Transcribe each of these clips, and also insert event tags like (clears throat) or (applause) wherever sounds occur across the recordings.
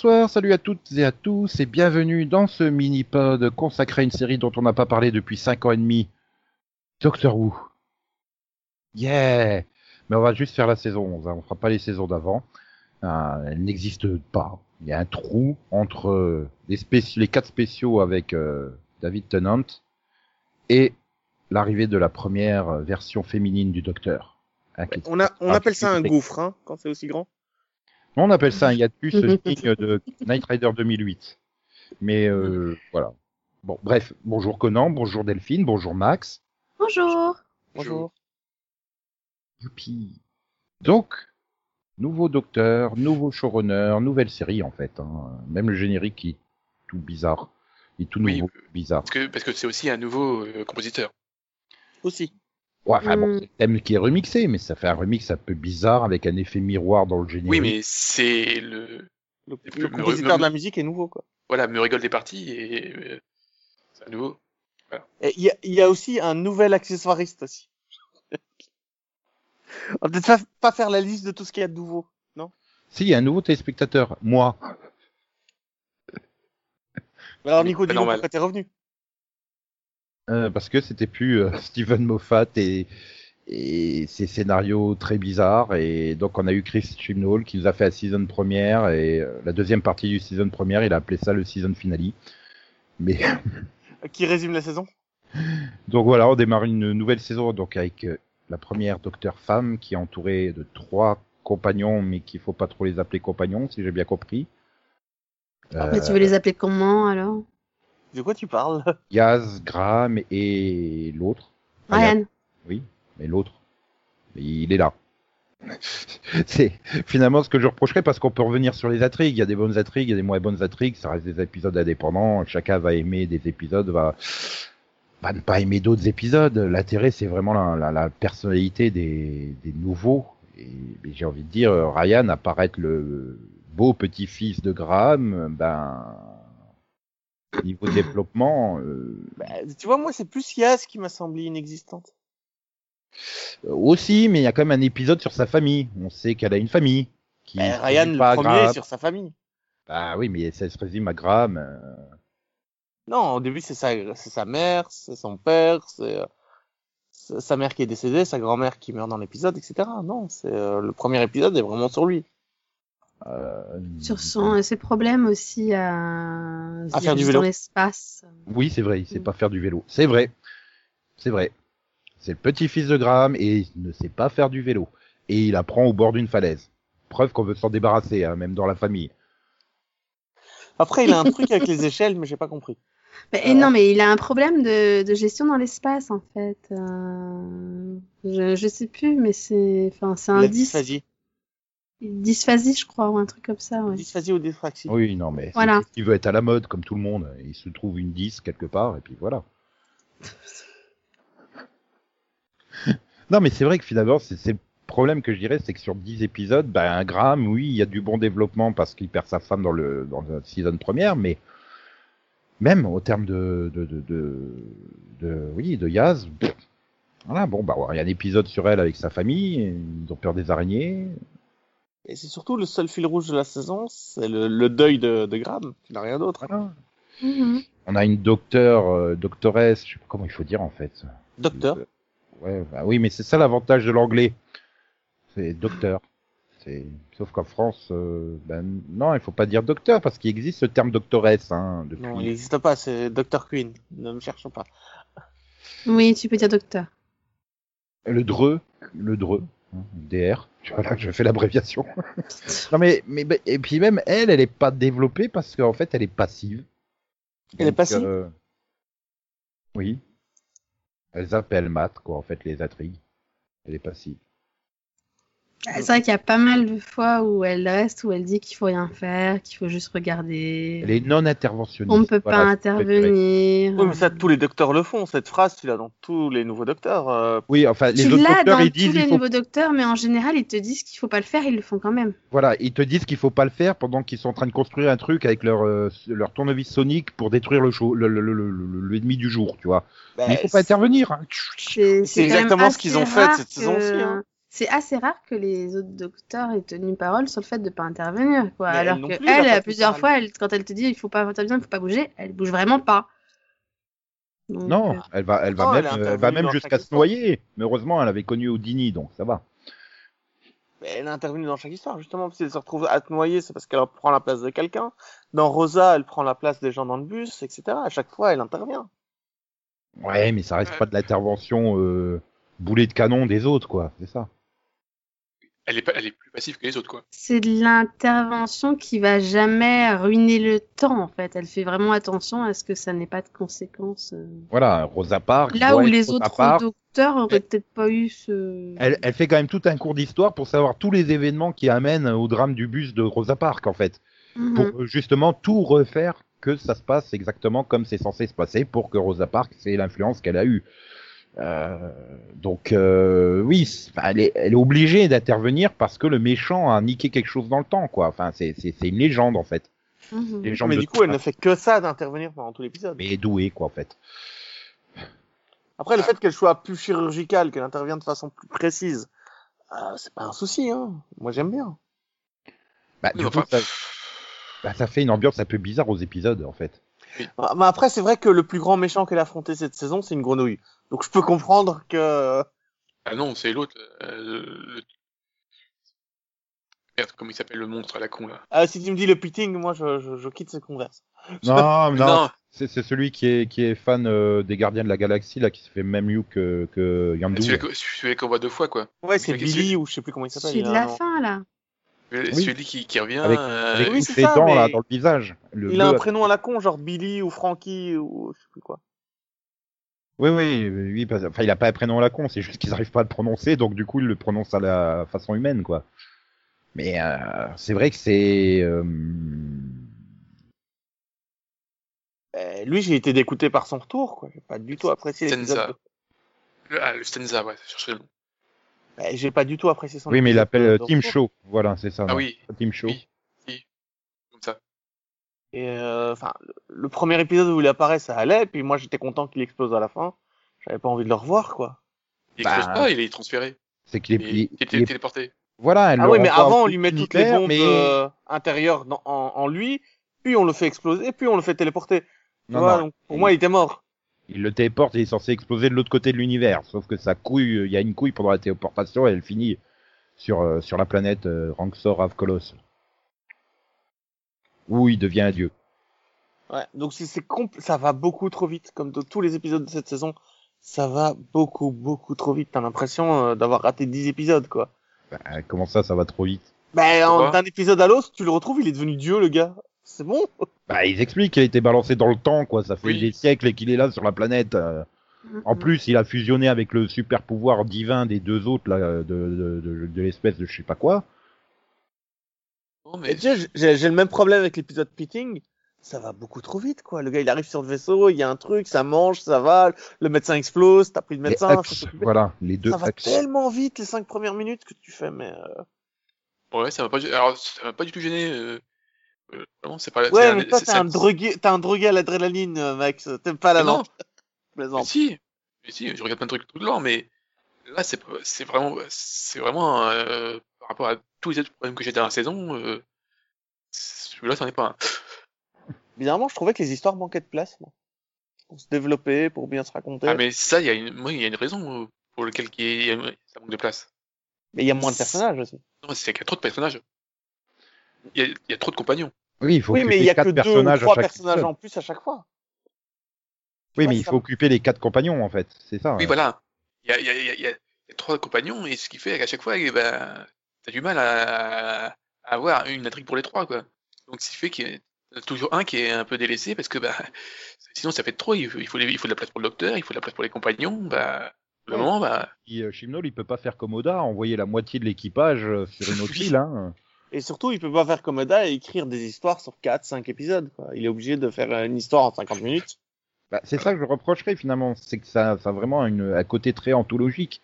Bonsoir, salut à toutes et à tous et bienvenue dans ce mini-pod consacré à une série dont on n'a pas parlé depuis 5 ans et demi. Doctor Who. Yeah Mais on va juste faire la saison 11, hein. on fera pas les saisons d'avant. Euh, elle n'existe pas. Il y a un trou entre les, spéci- les quatre spéciaux avec euh, David Tennant et l'arrivée de la première version féminine du Docteur. Hein, On, a, on appelle ça un gouffre, hein, quand c'est aussi grand. On appelle ça un hiatus digne (laughs) de Night Rider 2008. Mais euh, voilà. Bon, bref, bonjour Conan, bonjour Delphine, bonjour Max. Bonjour. Bonjour. Youpi. Donc, nouveau docteur, nouveau showrunner, nouvelle série en fait. hein. Même le générique qui est tout bizarre. Il est tout Oui, nouveau, bizarre. Parce que parce que c'est aussi un nouveau euh, compositeur. Aussi. Ouais, enfin bon, Mm. c'est le thème qui est remixé, mais ça fait un remix un peu bizarre avec un effet miroir dans le générique. Oui, mais c'est le Le, le compositeur me- de la musique est nouveau, quoi. voilà, me rigole des parties et euh, c'est un nouveau. Il y a, il y a aussi un nouvel accessoiriste aussi. (laughs) On va peut-être pas, pas faire la liste de tout ce qu'il y a de nouveau. Si, il y a un nouveau téléspectateur, moi. Alors Nico, normal. pourquoi t'es revenu. Euh, parce que c'était plus euh, (laughs) Steven Moffat et, et ses scénarios très bizarres. Et donc on a eu Chris Chibnall qui nous a fait la season première et euh, la deuxième partie du season première. Il a appelé ça le season finale. Mais (laughs) Qui résume la saison? Donc voilà on démarre une nouvelle saison donc avec la première docteur femme qui est entourée de trois compagnons mais qu'il faut pas trop les appeler compagnons si j'ai bien compris. Euh, Mais tu veux les appeler comment alors? De quoi tu parles? Yaz, Graham et l'autre Ryan. Oui, mais l'autre, il est là. (laughs) C'est finalement ce que je reprocherais parce qu'on peut revenir sur les intrigues. Il y a des bonnes intrigues, il y a des moins bonnes intrigues. Ça reste des épisodes indépendants. Chacun va aimer des épisodes, va, va ne pas aimer d'autres épisodes. L'intérêt, c'est vraiment la, la, la personnalité des, des nouveaux. Et, et j'ai envie de dire, Ryan apparaître le beau petit-fils de Graham, ben niveau développement. euh, Bah, Tu vois, moi, c'est plus Yas qui m'a semblé inexistante. Euh, Aussi, mais il y a quand même un épisode sur sa famille. On sait qu'elle a une famille. Qui Bah, Ryan, le premier, Graham. sur sa famille. Bah oui, mais ça se résume à Graham. euh, Non, au début, c'est sa, sa mère, c'est son père, c'est sa mère qui est décédée, sa grand-mère qui meurt dans l'épisode, etc. Non, c'est le premier épisode est vraiment sur lui. Euh, Sur son, ses problèmes aussi à, À faire du diriger vélo. dans l'espace. Oui, c'est vrai, il sait Mm. pas faire du vélo. C'est vrai. C'est vrai. C'est le petit-fils de Graham et il ne sait pas faire du vélo. Et il apprend au bord d'une falaise. Preuve qu'on veut s'en débarrasser, hein, même dans la famille. Après, il a un truc avec les échelles, mais j'ai pas compris. Mais, non, mais il a un problème de, de gestion dans l'espace en fait. Euh, je, je sais plus, mais c'est, enfin, c'est un La 10, dysphasie. dysphasie, je crois, ou un truc comme ça. Ouais. Dysphasie ou dyspraxie. Oui, non, mais Voilà. qu'il veut être à la mode, comme tout le monde. Il se trouve une 10 quelque part, et puis voilà. (laughs) non, mais c'est vrai que finalement, c'est le problème que je dirais, c'est que sur 10 épisodes, ben, Graham, oui, il y a du bon développement parce qu'il perd sa femme dans le dans la season première, mais même au terme de de de, de, de- oui de Yaz, pff, voilà, bon bah il y a un épisode sur elle avec sa famille, ils ont peur des araignées, Et c'est surtout le seul fil rouge de la saison, c'est le, le deuil de, de Graham. Il n'a rien d'autre. Mhm. On a une docteur, euh, doctoresse, je sais pas comment il faut dire en fait. Docteur. Euh, Ouais, bah oui, mais c'est ça l'avantage de l'anglais. C'est docteur. C'est sauf qu'en France, euh, ben non, il faut pas dire docteur parce qu'il existe ce terme doctoresse hein, depuis. Non, il n'existe pas, c'est Dr. Queen. Ne me cherche pas. Oui, tu peux dire docteur. Le dreux, le dreux, hein, DR. Voilà, je fais l'abréviation. (laughs) non mais mais bah, et puis même elle, elle est pas développée parce qu'en fait elle est passive. Elle est passive euh, Oui. Elles appellent Matt quoi en fait les intrigues. Elle est passive. Ah, C'est vrai qu'il y a pas mal de fois où elle reste, où elle dit qu'il faut rien faire, qu'il faut juste regarder. Elle est non interventionniste. On ne peut pas Voilà, intervenir. Oui, mais ça, tous les docteurs le font. Cette phrase, tu l'as dans tous les nouveaux docteurs. euh, Oui, enfin, les tu autres l'as docteurs, dans ils disent, tous les il faut... nouveaux docteurs, mais en général, ils te disent qu'il faut pas le faire, ils le font quand même. voilà, ils te disent qu'il faut pas le faire pendant qu'ils sont en train de construire un truc avec leur euh, leur tournevis sonique pour détruire le show, le, le, le, le- le- l'ennemi du jour, tu vois. bah, Mais il faut pas intervenir. hein. C'est C'est exactement ce qu'ils ont fait cette saison que- aussi, hein. C'est assez rare que les autres docteurs aient tenu parole sur le fait de pas intervenir, quoi. Mais elle Alors non que plus, elle a elle, pas à tenu plusieurs fois, elle, quand elle te dit il faut pas intervenir, il faut pas bouger, elle bouge vraiment pas. Donc, Non, euh, elle va, elle va elle même, est elle va intervenue même dans jusqu'à se noyer. Mais heureusement, elle avait connu Houdini, donc ça va. Mais elle est intervenue dans chaque histoire, justement. Si elle se retrouve à te noyer, c'est parce qu'elle prend la place de quelqu'un. Dans Rosa, elle prend la place des gens dans le bus, etc. À chaque fois, elle intervient. Ouais, mais ça reste Ouais. pas de l'intervention euh, boulet de canon des autres, quoi. C'est ça. Elle est, pas, elle est plus passive que les autres, quoi. C'est de l'intervention qui va jamais ruiner le temps, en fait. Elle fait vraiment attention à ce que ça n'ait pas de conséquences. euh. Voilà, Rosa Parks. Là où les Rosa autres Parks. docteurs auraient Elle- peut-être pas eu ce. Elle, elle fait quand même tout un cours d'histoire pour savoir tous les événements qui amènent au drame du bus de Rosa Parks, en fait. Mhm. Pour euh, justement tout refaire que ça se passe exactement comme c'est censé se passer pour que Rosa Parks ait l'influence qu'elle a eue. Euh, donc euh, oui, elle est, elle est obligée d'intervenir parce que le méchant a niqué quelque chose dans le temps, quoi. Enfin, c'est une légende en fait. Mhm. Les gens mais du coup, elle ne fait que ça d'intervenir pendant tout l'épisode. mais douée, quoi, en fait. Après, le fait qu'elle soit plus chirurgicale, qu'elle intervienne de façon plus précise, euh, c'est pas un souci, hein. Moi, j'aime bien. Bah, Oui, du coup, ça, bah, ça fait une ambiance un peu bizarre aux épisodes, en fait. Ah, Mais après, c'est vrai que le plus grand méchant qu'elle a affronté cette saison, c'est une grenouille. Donc, je peux comprendre que... Ah non, c'est l'autre. euh, le... Merde, comment il s'appelle le monstre à la con, là Ah, si tu me dis le pitting, moi, je, je, je quitte cette converse. Non, mais (laughs) non, Non, c'est c'est celui qui est, qui est fan euh, des Gardiens de la Galaxie, là, qui se fait même mieux que, que Yondu. celui que- celui qu'on voit deux fois, quoi. Ouais, c'est Billy, celui- ou je sais plus comment il s'appelle. Celui de la fin, là. Celui qui, qui revient. Avec- euh, oui, c'est ça, dents, là, dans le visage. Le Il a un prénom à la con, genre Billy ou Frankie ou je sais plus quoi. Oui, oui, oui, parce- enfin, il a pas un prénom à la con, c'est juste qu'ils arrivent pas à le prononcer, donc du coup, ils le prononcent à la façon humaine, quoi. Mais euh, c'est vrai que c'est... euh, Euh, lui, j'ai été dégoûté par son retour, quoi. J'ai pas du tout apprécié Stenza. l'épisode. de- le, ah, le Stenza, ouais, je cherchais le nom. Euh, j'ai pas du tout apprécié son Oui, mais il euh, de Team. Show, voilà, c'est ça. Ah non oui, Team Show. oui. Et euh, enfin, le- le premier épisode où il apparaît, ça allait, puis moi j'étais content qu'il explose à la fin. J'avais pas envie de le revoir, quoi. Il Bah, explose pas, il est transféré. C'est qu'il est, Il, est- téléporté. Voilà, elle ah oui, mais avant on lui met toutes les bombes mais... euh, intérieures dans- en, en lui, puis on le fait exploser, puis on le fait téléporter. Tu Non, vois, non, donc pour moi il était mort. Il le téléporte et il est censé exploser de l'autre côté de l'univers. Sauf que sa couille, il y a une couille pendant la téléportation et elle finit sur, euh, sur la planète euh, Ranxor Avkolos. Où il devient un dieu. Ouais, donc c'est ça va beaucoup trop vite, comme dans tous les épisodes de cette saison. Ça va beaucoup, beaucoup trop vite. T'as l'impression euh, d'avoir raté 10 épisodes, quoi. Bah, comment ça, ça va trop vite? Ben, en- Pourquoi d'un épisode à l'autre, tu le retrouves, il est devenu Dieu, le gars. C'est bon Bah, ils expliquent qu'il a été balancé dans le temps, quoi. Ça fait Oui. des siècles qu'il est là sur la planète. euh. En plus, il a fusionné avec le super pouvoir divin des deux autres, là, de, de, de, de l'espèce de je sais pas quoi. Non, Et mais tu sais, j'ai le même problème avec l'épisode Pitting. Ça va beaucoup trop vite, quoi. Le gars, il arrive sur le vaisseau, il y a un truc, ça mange, ça va, le médecin explose, t'as pris le médecin, axes, voilà, les deux ça va axes. tellement vite les cinq premières minutes que tu fais, mais euh, ouais, ça m'a pas, alors, ça m'a pas du tout gêné. Euh... euh, vraiment, c'est pas. ouais, mais un- toi t'es un drogué, t'es un drogué à l'adrénaline, Max. T'aimes pas la Mais non. lampe. (laughs) Mais Plaisante. si, mais si, je regarde plein de trucs tout le temps, mais là, c'est pas- c'est vraiment, c'est vraiment euh, par rapport à tous les autres problèmes que j'ai dans la saison. Euh, celui-là, c'en est pas un. Bizarrement, je trouvais que les histoires manquaient de place, moi. Pour se développer, pour bien se raconter. Ah, mais ça, il y a une, moi, il y a une raison euh, pour laquelle y a- ça manque de place. Mais il y a moins de personnages aussi. Non, c'est qu'il y a trop de personnages. Il y a, il y a trop de compagnons. Oui, il faut Oui, mais il y a que deux ou personnages à trois chaque personnages en plus à chaque fois. Oui, mais il faut occuper les quatre compagnons, en fait. C'est ça. Oui, euh. voilà. Il y a, il y, a, il y, a, il y a trois compagnons, et ce qui fait qu'à chaque fois, eh ben, t'as du mal à, à avoir une intrigue pour les trois, quoi. Donc, ce qui fait qu'il y a toujours un qui est un peu délaissé, parce que, bah, (laughs) sinon, ça fait trop. Il faut, il faut, les- il faut de la place pour le docteur, il faut de la place pour les compagnons, bah, Ouais. moment, bah, Puis, euh, il peut pas faire comme Oda, envoyer la moitié de l'équipage euh, sur une autre (laughs) île. Hein. Et surtout, il peut pas faire comme Oda et écrire des histoires sur 4, 5 épisodes. Quoi. Il est obligé de faire une histoire en 50 minutes. Bah, c'est ça que je reprocherais finalement, c'est que ça, ça a vraiment une, un côté très anthologique.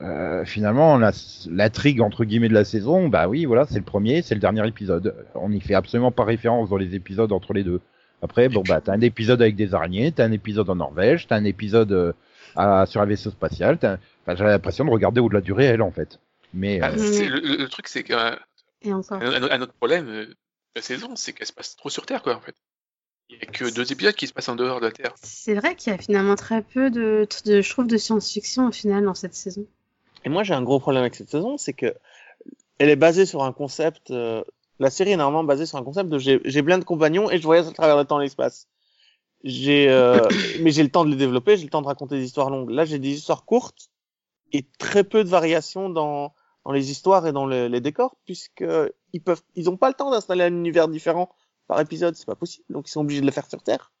Euh, finalement, la- l'intrigue entre guillemets de la saison, bah oui, voilà, c'est le premier, c'est le dernier épisode. On n'y fait absolument pas référence dans les épisodes entre les deux. Après, bon bah t'as un épisode avec des araignées, t'as un épisode en Norvège, t'as un épisode euh, à- sur un vaisseau spatial, Enfin, J'avais l'impression de regarder au-delà du réel en fait. Mais Ah, euh, c'est- le, le- truc, c'est qu'un Et encore. un, un autre problème euh, de la saison, c'est qu'elle se passe trop sur Terre, quoi, en fait. Il y a que deux épisodes qui se passent en dehors de la Terre. C'est vrai qu'il y a finalement très peu de, de je trouve, de science-fiction au final dans cette saison. Et moi, j'ai un gros problème avec cette saison, c'est que elle est basée sur un concept. euh, la série est normalement basée sur un concept de j'ai plein de compagnons et je voyage à travers le temps et l'espace. J'ai, euh, (coughs) mais j'ai le temps de les développer, j'ai le temps de raconter des histoires longues. Là, j'ai des histoires courtes et très peu de variations dans dans les histoires et dans le- les décors, puisque ils peuvent, ils ont pas le temps d'installer un univers différent par épisode, c'est pas possible. Donc, ils sont obligés de le faire sur Terre.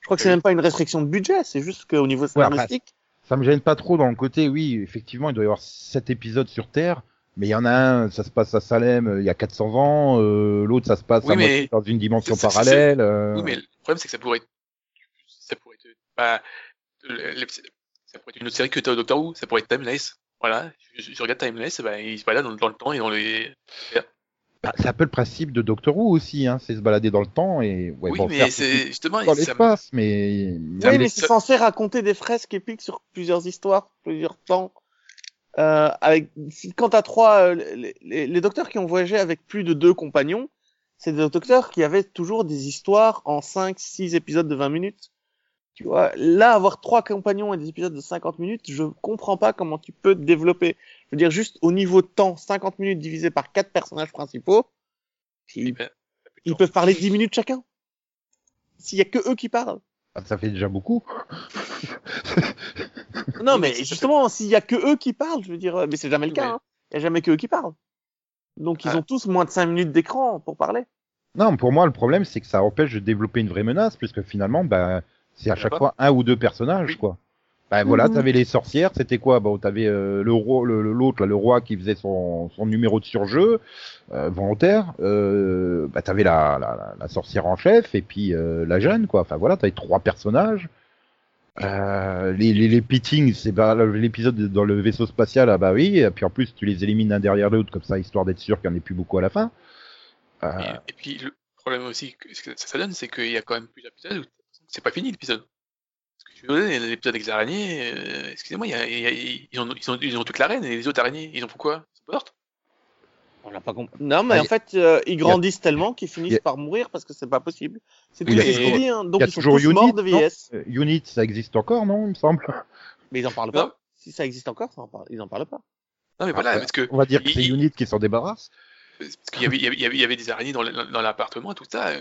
Je crois que c'est même pas une restriction de budget, c'est juste qu'au niveau scénaristique, ça me gêne pas trop dans le côté, oui, effectivement, il doit y avoir sept épisodes sur Terre, mais il y en a un, ça se passe à Salem euh, il y a 400 ans, euh, l'autre ça se passe Oui, à mais moitié dans une dimension parallèle. euh, Oui, mais le problème, c'est que ça pourrait être, ça pourrait être, bah, le- ça pourrait être une autre série que Doctor Who, ça pourrait être Timeless. Voilà, je, je regarde Timeless, bah, il se balade dans, dans le temps et dans les. Bah, c'est un peu le principe de Doctor Who aussi, hein, c'est se balader dans le temps et ouais, oui, bon, mais c'est justement, dans ça- l'espace, mais Oui, mais c'est censé raconter des fresques épiques sur plusieurs histoires, plusieurs temps. Euh, avec, quand t'as trois, euh, les, les, les docteurs qui ont voyagé avec plus de deux compagnons, c'est des docteurs qui avaient toujours des histoires en 5, 6 épisodes de 20 minutes. Tu vois, là, avoir trois compagnons et des épisodes de 50 minutes, je comprends pas comment tu peux te développer. Je veux dire, juste au niveau de temps, 50 minutes divisé par quatre personnages principaux, ils, peut être ils peuvent parler 10 minutes chacun. S'il y a que eux qui parlent. ah, ça fait déjà beaucoup. (laughs) Non, mais justement, s'il y a que eux qui parlent, je veux dire, mais c'est jamais le cas. mais- hein. Il y a jamais que eux qui parlent. Donc ils Ah. ont tous moins de 5 minutes d'écran pour parler. Non, pour moi, le problème, c'est que ça empêche de développer une vraie menace, puisque finalement, bah, c'est à chaque pas. fois un ou deux personnages, Oui. quoi. Bah voilà, Mhm. t'avais les sorcières, c'était quoi? Bon, t'avais euh, le roi, le- le- l'autre, là, le roi qui faisait son, son numéro de surjeu euh, volontaire. Euh, bah t'avais la, la, la- la sorcière en chef et puis euh, la jeune, quoi. Enfin voilà, t'avais trois personnages. Euh, les, les, les pitchings, c'est bah, l'épisode dans le vaisseau spatial, ah bah oui, et puis en plus tu les élimines l'un derrière l'autre comme ça, histoire d'être sûr qu'il n'y en ait plus beaucoup à la fin. Euh, Et, et puis le problème aussi que ce que ça, ça donne, c'est qu'il y a quand même plusieurs épisodes où c'est pas fini l'épisode. Suis désolé, l'épisode avec les araignées, euh, excusez-moi, ils, ont, ils, ont, ils ont toute l'arène et les autres araignées, ils ont fait quoi? Ils sont mortes? On l'a pas compris. Non, mais Ah, en y- fait, euh, ils grandissent tellement qu'ils finissent a- par mourir parce que c'est pas possible. C'est tout ce dit, hein. Donc ils sont toujours tous morts Unit, de vieillesse. Euh, Unit, ça existe encore, non Il me semble. Mais ils en parlent Non. pas. Si ça existe encore, ça en parle. ils en parlent pas. Non mais voilà, Après, parce que On va dire que c'est Unit qui s'en débarrasse. parce qu'il y avait, y y des araignées dans l'appartement tout ça.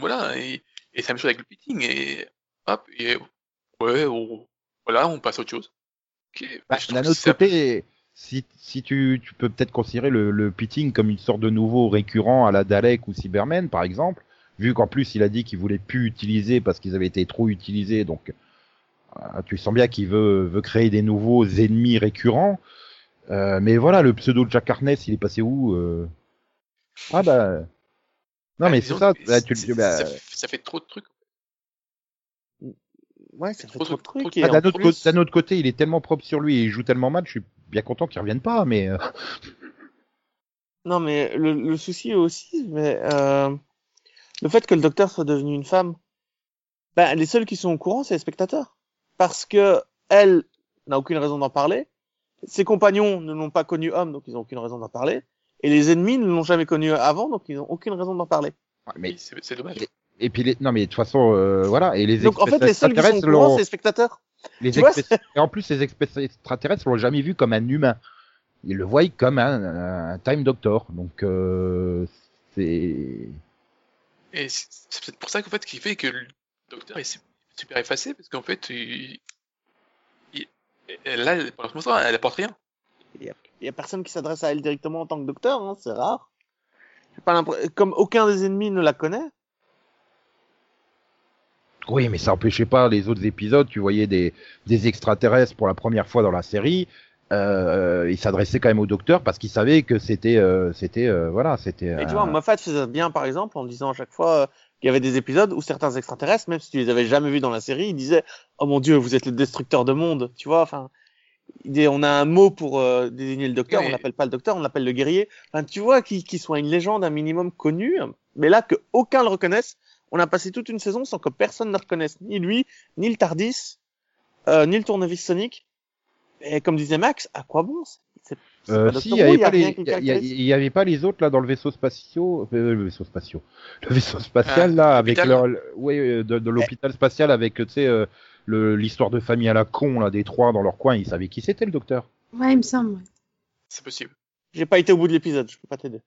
voilà, et, et c'est la même chose avec le pitting et hop, et ouais, on- voilà, on passe à autre chose. Ok, Bah, D'un autre côté, si, si tu, tu peux peut-être considérer le, le pitting comme une sorte de nouveau récurrent à la Dalek ou Cybermen, par exemple, vu qu'en plus il a dit qu'il voulait plus utiliser parce qu'ils avaient été trop utilisés, donc euh, tu sens bien qu'il veut, veut créer des nouveaux ennemis récurrents. Euh, mais voilà, le pseudo de Jack Harkness, il est passé où euh? Ah bah... Non bah, mais c'est ça, bah, tu, bah, ça, ça fait trop de trucs. Ouais, ça fait Trop trop de- de trucs. trop de- et ah, en d'un autre, plus- côté- d'un autre côté, il est tellement propre sur lui et il joue tellement mal, je suis bien content qu'il revienne pas, mais... euh, (laughs) Non, mais le, le souci aussi, mais euh, le fait que le docteur soit devenu une femme, ben, les seuls qui sont au courant, c'est les spectateurs. Parce que elle n'a aucune raison d'en parler, ses compagnons ne l'ont pas connu homme, donc ils n'ont aucune raison d'en parler, et les ennemis ne l'ont jamais connu avant, donc ils n'ont aucune raison d'en parler. mais Oui, c'est c'est dommage. Et puis les... non mais de toute façon euh, voilà et les Donc en fait, les seuls qui sont c'est les spectateurs. les tu vois, espèces- et en plus les extraterrestres l'ont jamais vu comme un humain. Ils le voient comme un, un Time Doctor. Donc euh, c'est Et c'est peut-être pour ça qu'en fait, qui fait que le docteur est su- super effacé, parce qu'en fait, il, il- là, pour l'instant, elle apporte rien. Il y a, personne qui s'adresse à elle directement en tant que docteur, hein, c'est rare. Pas comme aucun des ennemis ne la connaît. Oui mais ça empêchait pas les autres épisodes. Tu voyais des, des extraterrestres pour la première fois dans la série. Euh, ils s'adressaient quand même au docteur parce qu'ils savaient que c'était euh, c'était euh, voilà c'était. Et tu euh, vois, Moffat faisait bien, par exemple, en disant à chaque fois euh, qu'il y avait des épisodes où certains extraterrestres, même si tu les avais jamais vus dans la série, ils disaient Oh mon dieu, vous êtes le destructeur de monde. Tu vois, enfin, il on a un mot pour euh, désigner le docteur, Ouais. on l'appelle pas le docteur, on l'appelle le guerrier. Enfin, tu vois, qu'il qu'il soit une légende un minimum connue, mais là, que aucun le reconnaisse. On a passé toute une saison sans que personne ne reconnaisse ni lui, ni le Tardis, euh, ni le tournevis Sonic. Et comme disait Max, à quoi bon C'est- c'est Euh, si, il Who, y avait pas les, avait pas autres là dans le vaisseau spatio, euh, le vaisseau spatio, (laughs) le vaisseau spatial Ah, là avec l'hôpital. leur, ouais, de, de l'hôpital spatial avec tu sais euh, le l'histoire de famille à la con là des trois dans leur coin, ils savaient qui c'était le docteur. Ouais, il me semble. C'est possible. J'ai pas été au bout de l'épisode, je peux pas t'aider.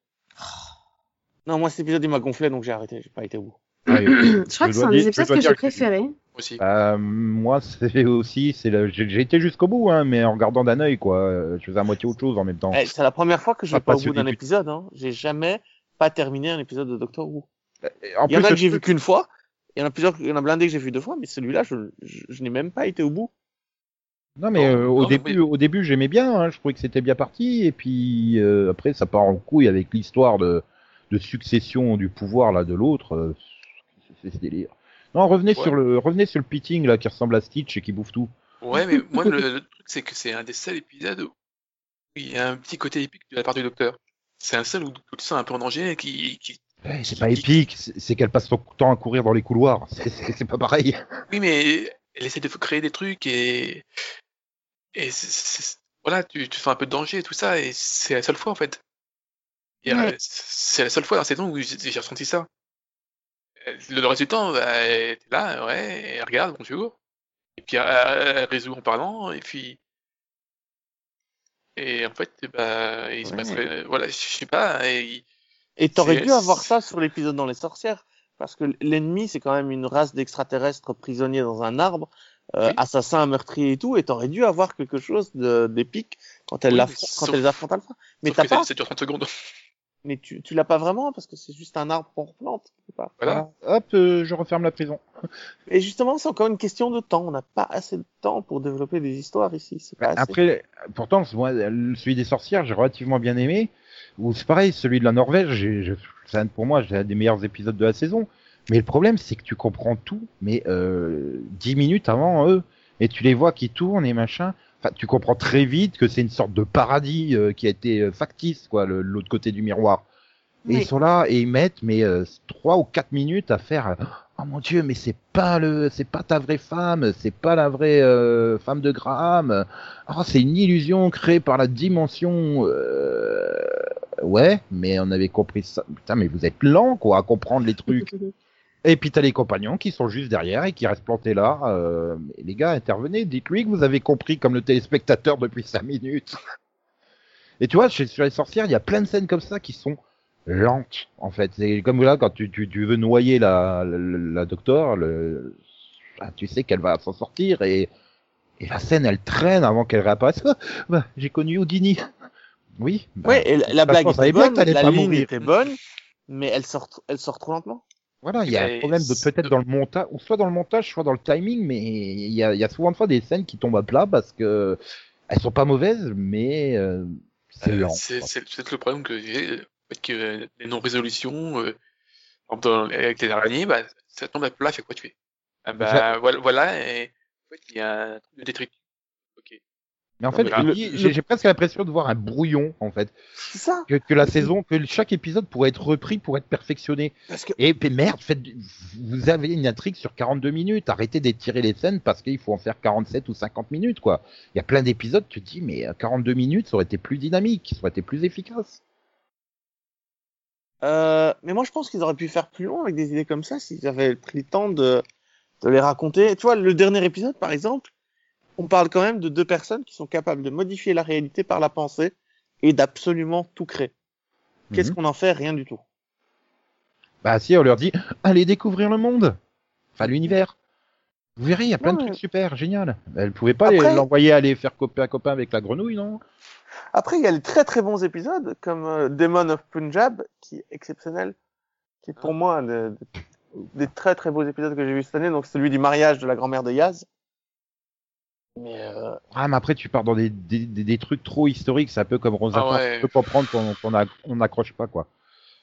Non, moi cet épisode il m'a gonflé donc j'ai arrêté, j'ai pas été au bout. Ah, (clears throat) Je crois que c'est un des épisodes que j'ai préféré. Aussi. Euh, moi, c'est (laughs) aussi, c'est j'ai été jusqu'au bout, hein, mais en regardant d'un œil, quoi. Euh, Je faisais à moitié autre chose en même temps. Eh, c'est la première fois que je Pas vais pas au bout d'un du- épisode. Hein. J'ai jamais pas terminé un épisode de Doctor Who. Et en Il y en plus, a que j'ai vu qu'une fois. Il y en a plusieurs, il y en a blindé que j'ai vu deux fois, mais celui-là, je, je, je n'ai même pas été au bout. Non, mais Non, euh, au non, début, mais- au début, j'aimais bien. Hein, je trouvais que c'était bien parti, et puis euh, après, ça part en couille avec l'histoire de, de succession du pouvoir là de l'autre. C'est ce délire. Non, revenez Ouais. sur le, revenez sur le pitting là qui ressemble à Stitch et qui bouffe tout. Ouais, mais moi, le, (laughs) le truc, c'est que c'est un des seuls épisodes où il y a un petit côté épique de la part du docteur. C'est un seul où, tu sens un peu en danger, qui, qui... Ouais, c'est pas épique, c'est c'est qu'elle passe son temps à courir dans les couloirs. (laughs) C'est- C'est c'est pas pareil. Oui, mais elle essaie de créer des trucs et... Et c'est- c'est- c'est- voilà, tu, tu sens un peu de danger et tout ça, et c'est la seule fois, en fait. Et, Ouais. euh, c'est la seule fois dans la saison où j'ai j'ai ressenti ça. Euh, Le, le reste du temps, elle était là, ouais, elle regarde, bonjour. Et puis elle, elle résout en parlant, et puis... Et en fait, bah, il se Ouais. passerait... Voilà, je sais pas, et... Et t'aurais dû avoir ça sur l'épisode dans les sorcières. Parce que l'ennemi, c'est quand même une race d'extraterrestres prisonniers dans un arbre, euh, Oui. assassins, meurtriers et tout, et t'aurais dû avoir quelque chose d'épique quand elles Oui, quand sauf- elles affrontent Alpha. Mais t'as pas, ça dure 30 secondes. Mais tu, tu l'as pas vraiment parce que c'est juste un arbre qu'on replante. pas. Voilà. Hop, euh, je referme la prison. (laughs) Et justement, c'est encore une question de temps. On n'a pas assez de temps pour développer des histoires ici. C'est pas Bah, assez. Après, pourtant, moi, celui des sorcières, j'ai relativement bien aimé. Ou c'est pareil, celui de la Norvège, j'ai- pour moi, c'est un des meilleurs épisodes de la saison. Mais le problème, c'est que tu comprends tout, mais euh, 10 minutes avant eux, et tu les vois qui tournent et machin. Enfin, tu comprends très vite que c'est une sorte de paradis euh, qui a été euh, factice, quoi, l'autre côté du miroir. Et Oui. ils sont là et ils mettent mais euh, trois ou quatre minutes à faire. Oh mon dieu, mais c'est pas le, c'est pas ta vraie femme, c'est pas la vraie euh, femme de Graham. Oh, c'est une illusion créée par la dimension. euh, Ouais, mais on avait compris ça. Putain, mais vous êtes lent quoi à comprendre les trucs. (laughs) Et puis t'as les compagnons qui sont juste derrière et qui restent plantés là. Euh, les gars, intervenez, dites-lui que vous avez compris comme le téléspectateur depuis cinq minutes. (laughs) Et tu vois, chez, sur les sorcières, il y a plein de scènes comme ça qui sont lentes, en fait. C'est comme là, quand tu, tu, tu veux noyer la, la, la docteur, le, ah, tu sais qu'elle va s'en sortir et, et la scène, elle traîne avant qu'elle réapparaisse. Ah, bah, j'ai connu Houdini. Oui. bah, Ouais, et la, blague était bonne, la ligne était bonne, mais elle sort, elle sort trop lentement. Voilà, il y a un problème de peut-être dans le montage, ou soit dans le montage, soit dans le timing, mais il y a, il y a souvent de fois des scènes qui tombent à plat parce que elles sont pas mauvaises, mais euh, c'est Euh, lent. C'est c'est peut-être le problème que j'ai, euh, fait que euh, les non-résolutions, euh, avec les araignées, bah, ça tombe à plat fois que tu fais? Ah bah, voilà, voilà, et en fait, il y a un truc de. Mais en fait, le- j'ai presque l'impression de voir un brouillon, en fait, C'est ça. que, que la saison, que chaque épisode pourrait être repris pour être perfectionné. Parce que Et puis merde, faites, vous avez une intrigue sur 42 minutes, arrêtez d'étirer les scènes parce qu'il faut en faire 47 ou 50 minutes, quoi. Il y a plein d'épisodes, tu te dis, mais euh, 42 minutes, ça aurait été plus dynamique, ça aurait été plus efficace. Euh, mais moi, je pense qu'ils auraient pu faire plus long avec des idées comme ça s'ils avaient pris le temps de, de les raconter. Tu vois, le dernier épisode, par exemple, on parle quand même de deux personnes qui sont capables de modifier la réalité par la pensée et d'absolument tout créer. Qu'est-ce Mhm. qu'on en fait? Rien du tout. Bah si, on leur dit, allez découvrir le monde, enfin l'univers. Vous verrez, il y a plein de trucs super, génial. Elle pouvait pas l'envoyer aller faire copain à copain avec la grenouille, non? Après, il y a les très très bons épisodes comme euh, Demon of Punjab, qui est exceptionnel, qui est pour moi un des, des très très beaux épisodes que j'ai vu cette année, donc celui du mariage de la grand-mère de Yaz. Mais euh, Ah, mais après tu pars dans des, des, des- des trucs trop historiques, c'est un peu comme Rosa Ah Parks, ouais. tu peux comprendre qu'on n'accroche pas, quoi.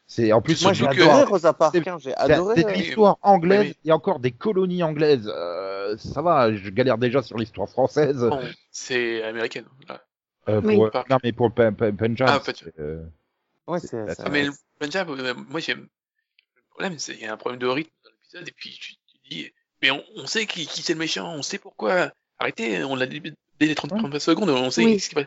C'est en plus moi j'ai que- adoré Rosa Parks, hein, j'ai adoré. c'est l'histoire anglaise et encore des colonies anglaises. Euh, ça va, je galère déjà sur l'histoire française. Bon, c'est américaine. Là. Euh, Oui. pour, non, mais pour le Punjab. Ah, euh, Ouais, c'est, Ah, mais le Punjab, moi j'aime. Le problème, c'est qu'il y a un problème de rythme dans l'épisode, et puis tu tu dis, mais on, on sait qui, qui c'est le méchant, on sait pourquoi. Arrêtez, on l'a dit dès les 30 Ouais. 30 secondes, on sait Oui. ce qui va.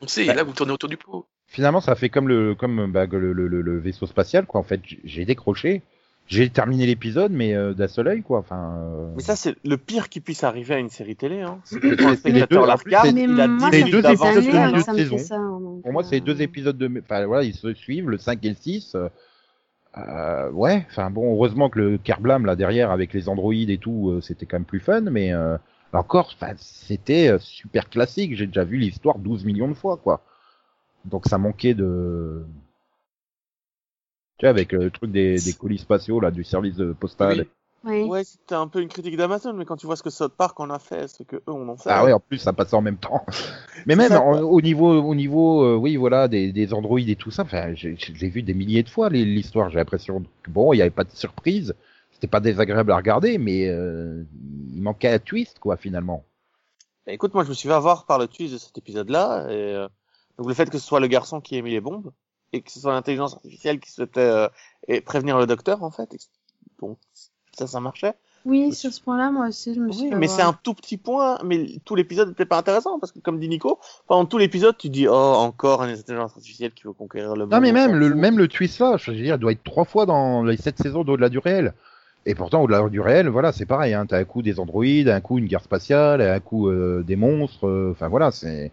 On sait, Bah. et là, vous tournez autour du pot. Finalement, ça fait comme le comme bah, le, le, le- le vaisseau spatial, quoi. En fait, j'ai décroché, j'ai terminé l'épisode, mais euh, d'un seul œil, quoi. Enfin. euh, Mais ça, c'est le pire qui puisse arriver à une série télé. Hein. C'est les spectateur deux, la regarde, il a 10 moi, les ça minutes deux fait des d'avance épisodes de hein, deux ça ça. donc, Pour moi, c'est les deux euh, épisodes de. Enfin, voilà, ils se suivent, le 5 et le 6. euh, euh, ouais, enfin bon, heureusement que le Kerblam là derrière avec les androïdes et tout, euh, c'était quand même plus fun, mais euh, encore, c'était euh, super classique. J'ai déjà vu l'histoire 12 millions de fois, quoi. Donc ça manquait de. Tu vois, avec le truc des, des colis spatiaux là, du service de postal. Oui. oui. Ouais, c'était un peu une critique d'Amazon, mais quand tu vois ce que South Park en a fait, ce que eux on en fait. Ah ouais, en plus ça passait en même temps. (laughs) Mais même ça, en- quoi. au niveau, au niveau, euh, oui voilà, des, des androïdes et tout ça. Enfin, j'ai vu des milliers de fois l'histoire. J'ai l'impression que bon, il n'y avait pas de surprise. C'était pas désagréable à regarder, mais euh, il manquait un twist quoi finalement. Bah, écoute, moi je me suis fait avoir par le twist de cet épisode-là, et euh, donc le fait que ce soit le garçon qui ait mis les bombes et que ce soit l'intelligence artificielle qui souhaitait euh, et prévenir le docteur en fait. Donc ça, ça marchait. Oui, sur ce point-là, moi aussi, je me suis Oui, fait mais c'est un tout petit point, mais tout l'épisode n'était pas intéressant parce que comme dit Nico, pendant tout l'épisode tu dis oh encore une intelligence artificielle qui veut conquérir le monde. Non mais même le même le twist là, je veux dire, il doit être trois fois dans les sept saisons d'au-delà du réel. Et pourtant au-delà du réel, voilà, c'est pareil. Hein, T'as un coup des androïdes, un coup une guerre spatiale, un coup euh, des monstres. euh, Enfin voilà, c'est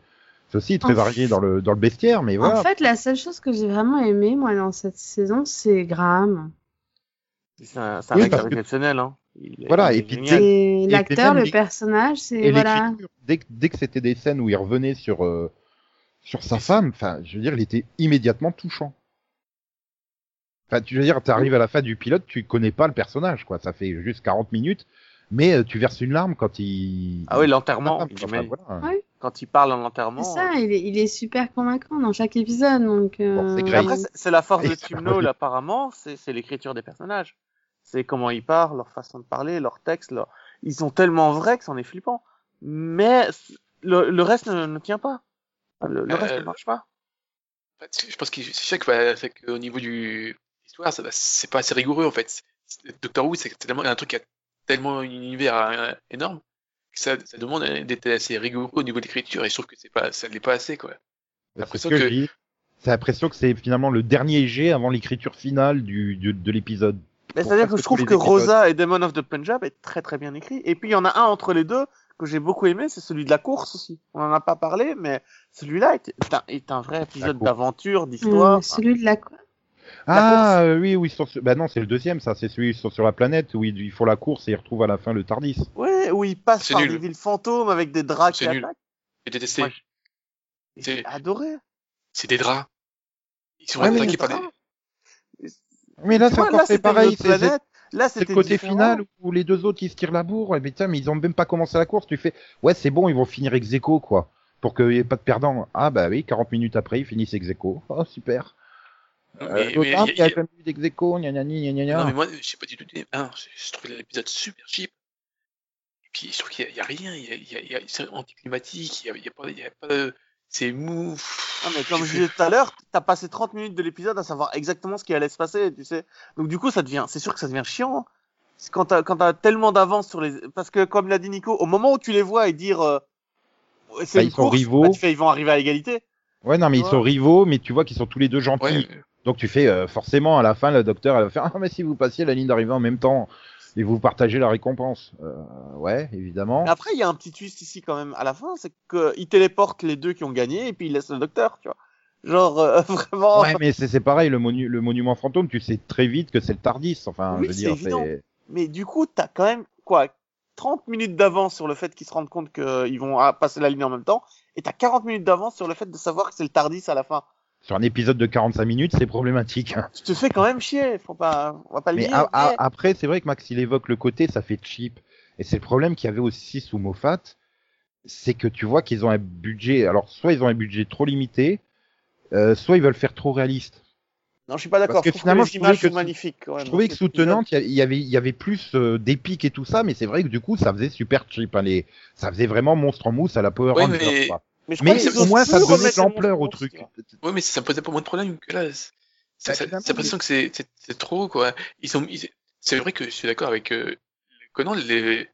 c'est aussi très En varié dans le dans le bestiaire, mais voilà. En fait, la seule chose que j'ai vraiment aimé, moi, dans cette saison, c'est Graham. C'est un, c'est un Oui, que- exceptionnel, hein. Il Voilà, il et puis l'acteur, le personnage, c'est voilà. dès, que- dès que c'était des scènes où il revenait sur euh, sur sa femme, enfin, je veux dire, il était immédiatement touchant. Enfin, tu veux dire, t'arrives à la fin du pilote, tu connais pas le personnage, quoi. Ça fait juste 40 minutes, mais euh, tu verses une larme quand il. Ah oui, l'enterrement, Enfin, il met- voilà. Ouais. quand il parle en enterrement. C'est ça, il est, il est super convaincant dans chaque épisode, donc. euh, Bon, c'est. Après, c'est- la force de Tim apparemment, c'est c'est l'écriture des personnages. C'est comment ils parlent, leur façon de parler, leurs textes, leur... ils sont tellement vrais que c'en est flippant. Mais le, le reste ne, ne tient pas. Le, le Euh, reste ne marche pas. En fait, je pense c'est que, bah, c'est qu'au niveau du l'histoire, bah, c'est pas assez rigoureux en fait. Doctor Who, c'est tellement un truc qui a tellement un univers euh, énorme que ça, ça demande d'être assez rigoureux au niveau de l'écriture et je trouve que c'est pas, ça l'est pas assez quoi. L'impression que, que- dis. C'est l'impression que c'est finalement le dernier jet avant l'écriture finale du, du- de l'épisode. C'est-à-dire que je trouve que. Rosa et Demon of the Punjab est très très bien écrit. Et puis il y en a un entre les deux que j'ai beaucoup aimé, c'est celui de la course aussi. On en a pas parlé, mais celui-là est, est un, est un vrai épisode course. d'aventure, d'histoire. celui de la quoi Ah euh, oui, oui, ils sont sur- bah non, c'est le deuxième, ça, c'est celui où ils sont sur la planète où ils, ils font la course et ils retrouvent à la fin le Tardis. Ouais, où il passe C'est par nul. des villes fantômes avec des draps qui C'est nul. attaquent. J'ai détesté. J'ai C'est- adoré. C'est des draps. Ils sont Ouais, mais attaqués par des. Mais là, c'est Ouais, encore là, c'est pareil, c'est. Là, c'est le côté différent. final où les deux autres ils se tirent la bourre. Et putain, mais ils ont même pas commencé la course. Tu fais, ouais, c'est bon, ils vont finir ex aequo, quoi. Pour qu'il n'y ait pas de perdant. Ah bah oui, 40 minutes après, ils finissent ex aequo. Oh, super. Mais, Euh, mais, y il y a a- jamais eu d'ex aequo, gna gna gna gna gna. Non mais moi, je sais pas du tout. Un, je, je trouve l'épisode super cheap. Et puis je trouve qu'il y, a- il y a rien. Il y a, il y a, il y a- c'est anticlimatique. Il y a, pas, il y a pas. de- C'est mou. Ah, mais comme J'ai je disais tout à l'heure, t'as passé 30 minutes de l'épisode à savoir exactement ce qui allait se passer, tu sais. Donc du coup, ça devient, c'est sûr que ça devient chiant. C'est Quand t'as, quand t'as tellement d'avance sur les, parce que comme l'a dit Nico, au moment où tu les vois et dire, euh, ouais, c'est Bah, une ils sont course, rivaux. bah, tu fais, ils vont arriver à égalité. Ouais, non, mais Tu ils sont rivaux, mais tu vois qu'ils sont tous les deux gentils. Ouais. Donc tu fais euh, forcément à la fin, le docteur elle va faire (laughs) ah mais si vous passiez la ligne d'arrivée en même temps et vous partagez la récompense. Euh, ouais, évidemment. Mais après, il y a un petit twist ici quand même à la fin, c'est qu'ils téléportent les deux qui ont gagné et puis ils laissent le docteur, tu vois. Genre, euh, (laughs) vraiment. Ouais, mais c'est pareil, le, monu- le monument fantôme, tu sais très vite que c'est le Tardis. Enfin, Oui, je veux dire, évident. Mais du coup, t'as quand même, quoi, 30 minutes d'avance sur le fait qu'ils se rendent compte qu'ils vont ah, passer la ligne en même temps, et t'as 40 minutes d'avance sur le fait de savoir que c'est le Tardis à la fin. Sur un épisode de 45 minutes, c'est problématique. hein. (laughs) Tu te fais quand même chier, faut pas, on va pas le Mais dire. a- a- mais- après, c'est vrai que Max, il évoque le côté, ça fait cheap. Et c'est le problème qu'il y avait aussi sous Moffat, c'est que tu vois qu'ils ont un budget. Alors, soit ils ont un budget trop limité, euh, soit ils veulent faire trop réaliste. Non, je suis pas d'accord. Parce que finalement, que je les trouvais images que sont sous- magnifiques. quand même, Je trouvais que cet soutenante, il y avait, il y avait plus euh, d'épique et tout ça, mais c'est vrai que du coup, ça faisait super cheap. hein, les... Ça faisait vraiment monstre en mousse à la Power Ouais, Rangers, mais- quoi. Mais, je Mais crois au moins, ça donnait de l'ampleur au truc. Ouais, mais ça me posait pas moins de problème que là. C'est Bah, l'impression que c'est trop, quoi. Ils sont, ils- c'est vrai que je suis d'accord avec euh, Conan, les-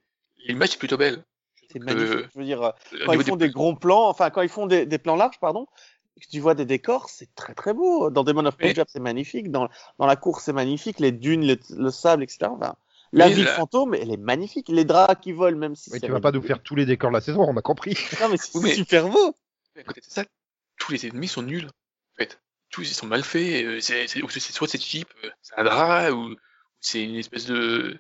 l'image est plutôt belle. c'est Euh, magnifique. Je veux dire, quand ils font des- des gros plans, enfin quand ils font des, des plans larges, pardon, et que tu vois des décors, c'est très très beau. Dans Demon of Mais- Punjab, c'est magnifique. Dans, dans la course, c'est magnifique. Les dunes, le, le sable, etc. Enfin, la ville fantôme, elle est magnifique. Les draps qui volent, même si Mais c'est tu vas pas nous faire tous les décors de la saison, on a compris. (laughs) Non, mais c'est mais- super beau. À côté de ça, tous les ennemis sont nuls. En fait, tous ils sont mal faits. euh, C'est, c'est, ou c'est- soit c'est cheap, euh, c'est un drap, ou, c'est une espèce de.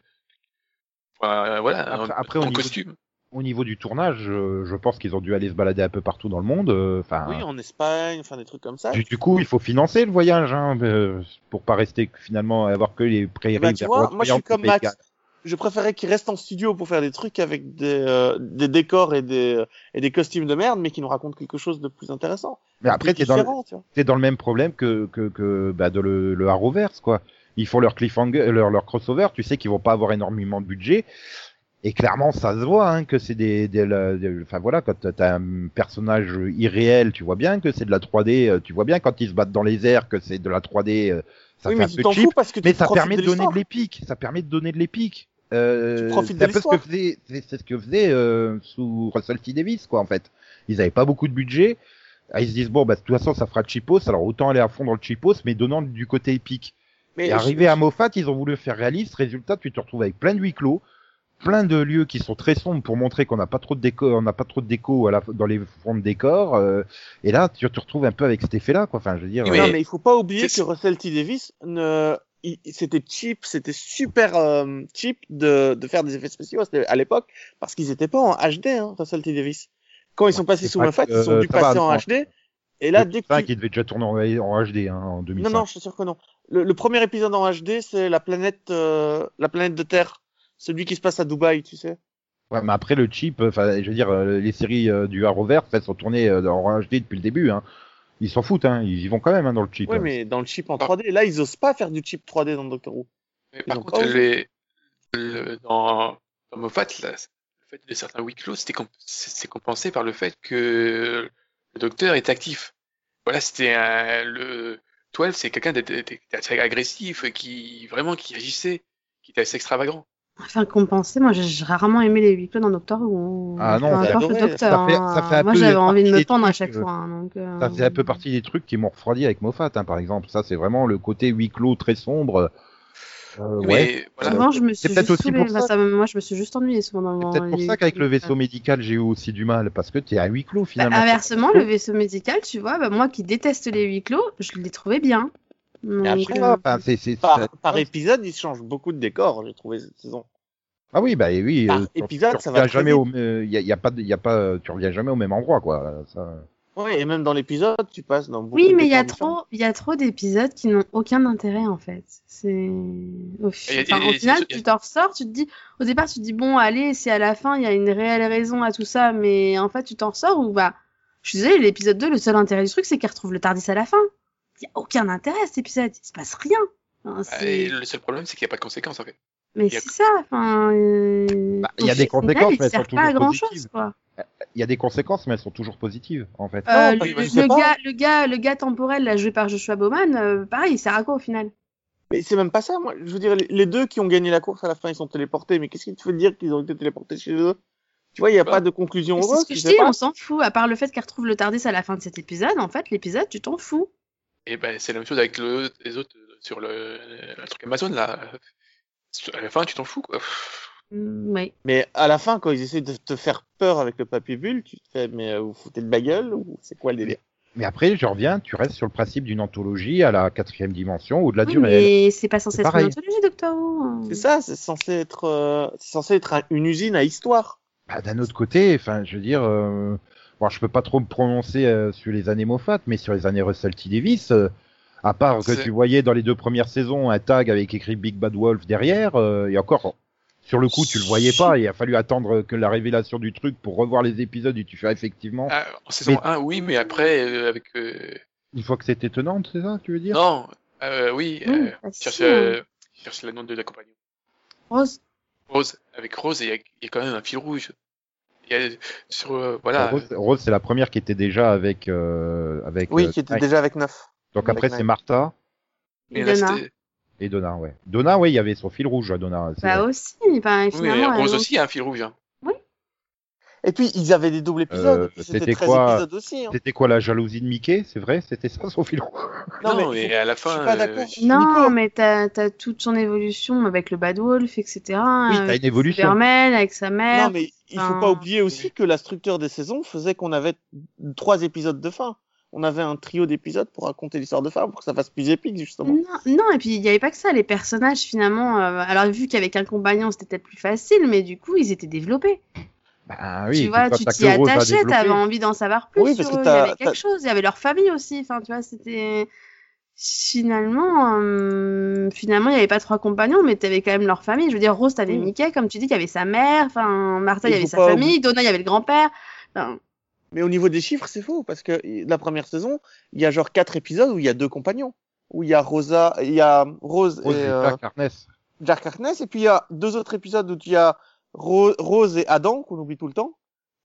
Enfin, voilà, Après- un, après, costume. Au niveau du tournage, euh, je pense qu'ils ont dû aller se balader un peu partout dans le monde. euh, Enfin, Oui, en Espagne, enfin des trucs comme ça. du, du coup, il faut financer le voyage hein, euh, pour pas rester finalement avoir que les prairies. Bah, tu vois, moi je suis comme Max. Je préférais qu'il reste en studio pour faire des trucs avec des, euh, des décors et des, et des costumes de merde, mais qui nous racontent quelque chose de plus intéressant. Mais après, t'es dans, le, dans le même problème que, que, que bah, de le, le Arrowverse, quoi. Ils font leur cliffhanger, leur, leur crossover, tu sais qu'ils vont pas avoir énormément de budget. Et clairement, ça se voit hein, que c'est des, des, enfin voilà, quand t'as- un personnage irréel, tu vois bien que c'est de la 3D. euh, Tu vois bien quand ils se battent dans les airs que c'est de la 3D. euh, Ça oui, fait mais un tu peu cheap, parce que mais ça permet de, de donner de l'épique. Ça permet de donner de l'épique. Euh, c'est ce que faisait, c'est ce que faisait euh, sous Russell T Davis, quoi, en fait. Ils avaient pas beaucoup de budget. Ah, Ils se disent bon, bah de toute façon, ça fera cheapos. Alors autant aller à fond dans le cheapos, mais donnant du côté épique. Mais Et je- arrivé à Moffat, ils ont voulu faire réaliste. Résultat, tu te retrouves avec plein de huis clos, plein de lieux qui sont très sombres pour montrer qu'on n'a pas trop de déco, on n'a pas trop de déco à la, dans les fonds de décor. euh, et là, tu te retrouves un peu avec cet effet-là, quoi. Enfin, je veux dire. Oui, Non, euh, mais il faut pas oublier que Russell T Davis, ne... il- c'était cheap, c'était super euh, cheap de, de faire des effets spéciaux à l'époque, parce qu'ils étaient pas en HD, hein, Russell T Davis. Quand ils sont passés sous pas Moffat, que- ils ont dû ça va, passer en non. HD. Et là, le dès 5, qu'ils il devait déjà tourner en, en HD hein, en 2005. Non, non, je suis sûr que non. Le, le premier épisode en HD, c'est la planète, euh, la planète de Terre. Celui qui se passe à Dubaï, tu sais. Ouais, mais après le cheap, enfin, je veux dire, euh, les séries euh, du Arrowverse, elles sont tournées euh, en HD depuis le début. Hein. Ils s'en foutent, hein. Ils y vont quand même hein, dans le cheap. Ouais, hein. mais dans le chip en Ah. 3D, là, ils osent pas faire du chip 3D dans Doctor Who. Mais Ils par ont contre, pas osé. les, le- dans, dans Moffat, là, le fait de certains huis clos, c'était comp- compensé par le fait que le docteur est actif. Voilà, c'était un, le 12, c'est quelqu'un d'être- d'être assez agressif, qui vraiment qui agissait, qui était assez extravagant. Enfin, compenser, moi j'ai rarement aimé les huis clos dans Doctor Who. Ah non, adoré. docteur. Ça fait- hein. ça fait un moi j'avais envie de me pendre à chaque euh, fois. hein, donc, euh, Ça fait un peu partie des trucs qui m'ont refroidi avec Moffat, hein, par exemple. Ça, c'est vraiment le côté huis clos très sombre. Euh, Mais ouais. voilà, Souvent, je me C'est suis peut-être juste aussi pour ça. Enfin, ça, moi, je me suis juste ennuyée souvent dans C'est peut-être pour les- ça qu'avec le vaisseau médical, j'ai eu aussi du mal, parce que t'es à huis clos Bah, finalement. inversement, le vaisseau médical, tu vois, bah, moi qui déteste les huis clos, je l'ai trouvé bien. Après, c'est- c'est- Par, ça- par épisode, ils changent beaucoup de décors, j'ai trouvé cette saison. Ah oui, bah oui. par euh, épisode, tu ça va jamais vite. au, euh, y a, y a pas, y a pas, tu reviens jamais au même endroit, quoi. Ça... Oui, et même dans l'épisode, tu passes dans beaucoup Oui, mais il y a trop, il y a trop d'épisodes qui n'ont aucun intérêt en fait. C'est au, fi- enfin, final, tu t'en ressors, tu te dis, au départ, tu te dis bon, allez, si à la fin il y a une réelle raison à tout ça, mais en fait, tu t'en ressors ou bah, je suis désolée, l'épisode 2, le seul intérêt du truc, c'est qu'il retrouve le Tardis à la fin. Il y a aucun intérêt à cet épisode, il se passe rien. Enfin, Bah, et le seul problème, c'est qu'il n'y a pas de conséquences, en fait. mais c'est ça. Enfin, euh, Bah, il y a des conséquences, mais elles sont pas à toujours grand positives. chose, quoi. Il y a des conséquences, mais elles sont toujours positives, en fait. Euh, Non, le, gars, le gars, le gars temporel, là, joué par Joshua Bowman, euh, pareil, il sert à quoi au final? Mais c'est même pas ça, moi. Je veux dire, les- deux qui ont gagné la course à la fin, ils sont téléportés. Mais qu'est-ce qui te fait dire qu'ils ont été téléportés chez eux? Tu vois, il n'y a Bah, pas de conclusion Mais C'est heureuse. ce que tu je sais dis, pas. on s'en fout. À part le fait qu'elle retrouve le Tardis à la fin de cet épisode, en fait, l'épisode, tu t'en fous. Et ben, c'est la même chose avec le, les autres euh, sur le, le truc Amazon, là. À la fin, tu t'en fous, quoi. Mm, oui. Mais à la fin, quand ils essaient de te faire peur avec le papier bulle, tu te fais, mais euh, vous foutez de ma gueule ou c'est quoi le délire? Mais après, je reviens, tu restes sur le principe d'une anthologie à la quatrième dimension, au-delà Oui, du réel. mais c'est pas censé être une anthologie, Who. C'est ça, c'est censé être, euh, c'est censé être un- une usine à histoire. Bah, D'un autre côté, enfin, je veux dire, euh, bon, je peux pas trop me prononcer euh, sur les années Moffat, mais sur les années Russell T Davis, euh, à part que tu voyais dans les deux premières saisons un tag avec écrit Big Bad Wolf derrière, euh, et encore, sur le coup, tu le voyais pas, il a fallu attendre que la révélation du truc pour revoir les épisodes et tu fais effectivement, Ah, en saison 1, oui, mais après, euh, avec. euh, une fois que c'est étonnant, c'est ça, tu veux dire? Non, euh, oui, si, cherche, hein. le nom de la compagnie. Rose. Rose, avec Rose, il y, y a quand même un fil rouge. Il y a, sur, euh, voilà. Rose, Rose, c'est la première qui était déjà avec, euh, avec. Oui, euh, qui était Nike. déjà avec neuf. Donc avec après, c'est. Martha mais là, Donna. et Donna, ouais. Donna, ouais, il y avait son fil rouge, à Donna. Bah aussi. Oui, mais finalement, Rose elle- aussi a un fil rouge. hein. Et puis, ils avaient des doubles épisodes. Euh, C'était c'était 13 quoi épisodes aussi. Hein. C'était quoi la jalousie de Mickey C'est vrai C'était ça son filon Non, mais mais à la je suis fin. pas euh. Non, Nico. mais t'as as toute son évolution avec le Bad Wolf, etc. Oui, t'as avec une évolution. Superman, avec sa mère. Non, mais il faut Enfin, pas oublier aussi que la structure des saisons faisait qu'on avait trois épisodes de fin. On avait un trio d'épisodes pour raconter l'histoire de fin, pour que ça fasse plus épique, justement. Non, non, et puis il n'y avait pas que ça. Les personnages, finalement, euh, alors vu qu'avec un compagnon, c'était peut-être plus facile, mais du coup, ils étaient développés. Bah oui, tu vois, tu t'y attachais, t'avais envie d'en savoir plus Oui, parce sur que eux. Il y avait quelque chose. Il y avait leur famille aussi. Enfin, tu vois, c'était finalement, euh, finalement, il n'y avait pas trois compagnons, mais t'avais quand même leur famille. Je veux dire, Rose, t'avais Oui. Mickey, comme tu dis, qui avait sa mère. Enfin, Martha, il y Il avait sa famille. Donna, il y avait le grand-père. Enfin, Mais au niveau des chiffres, c'est faux, parce que la première saison, il y a genre quatre épisodes où il y a deux compagnons. Où il y a Rosa, il y a Rose, Rose et et euh, Jack Harkness. Jack Harkness, et puis il y a deux autres épisodes où il y a Rose et Adam, qu'on oublie tout le temps.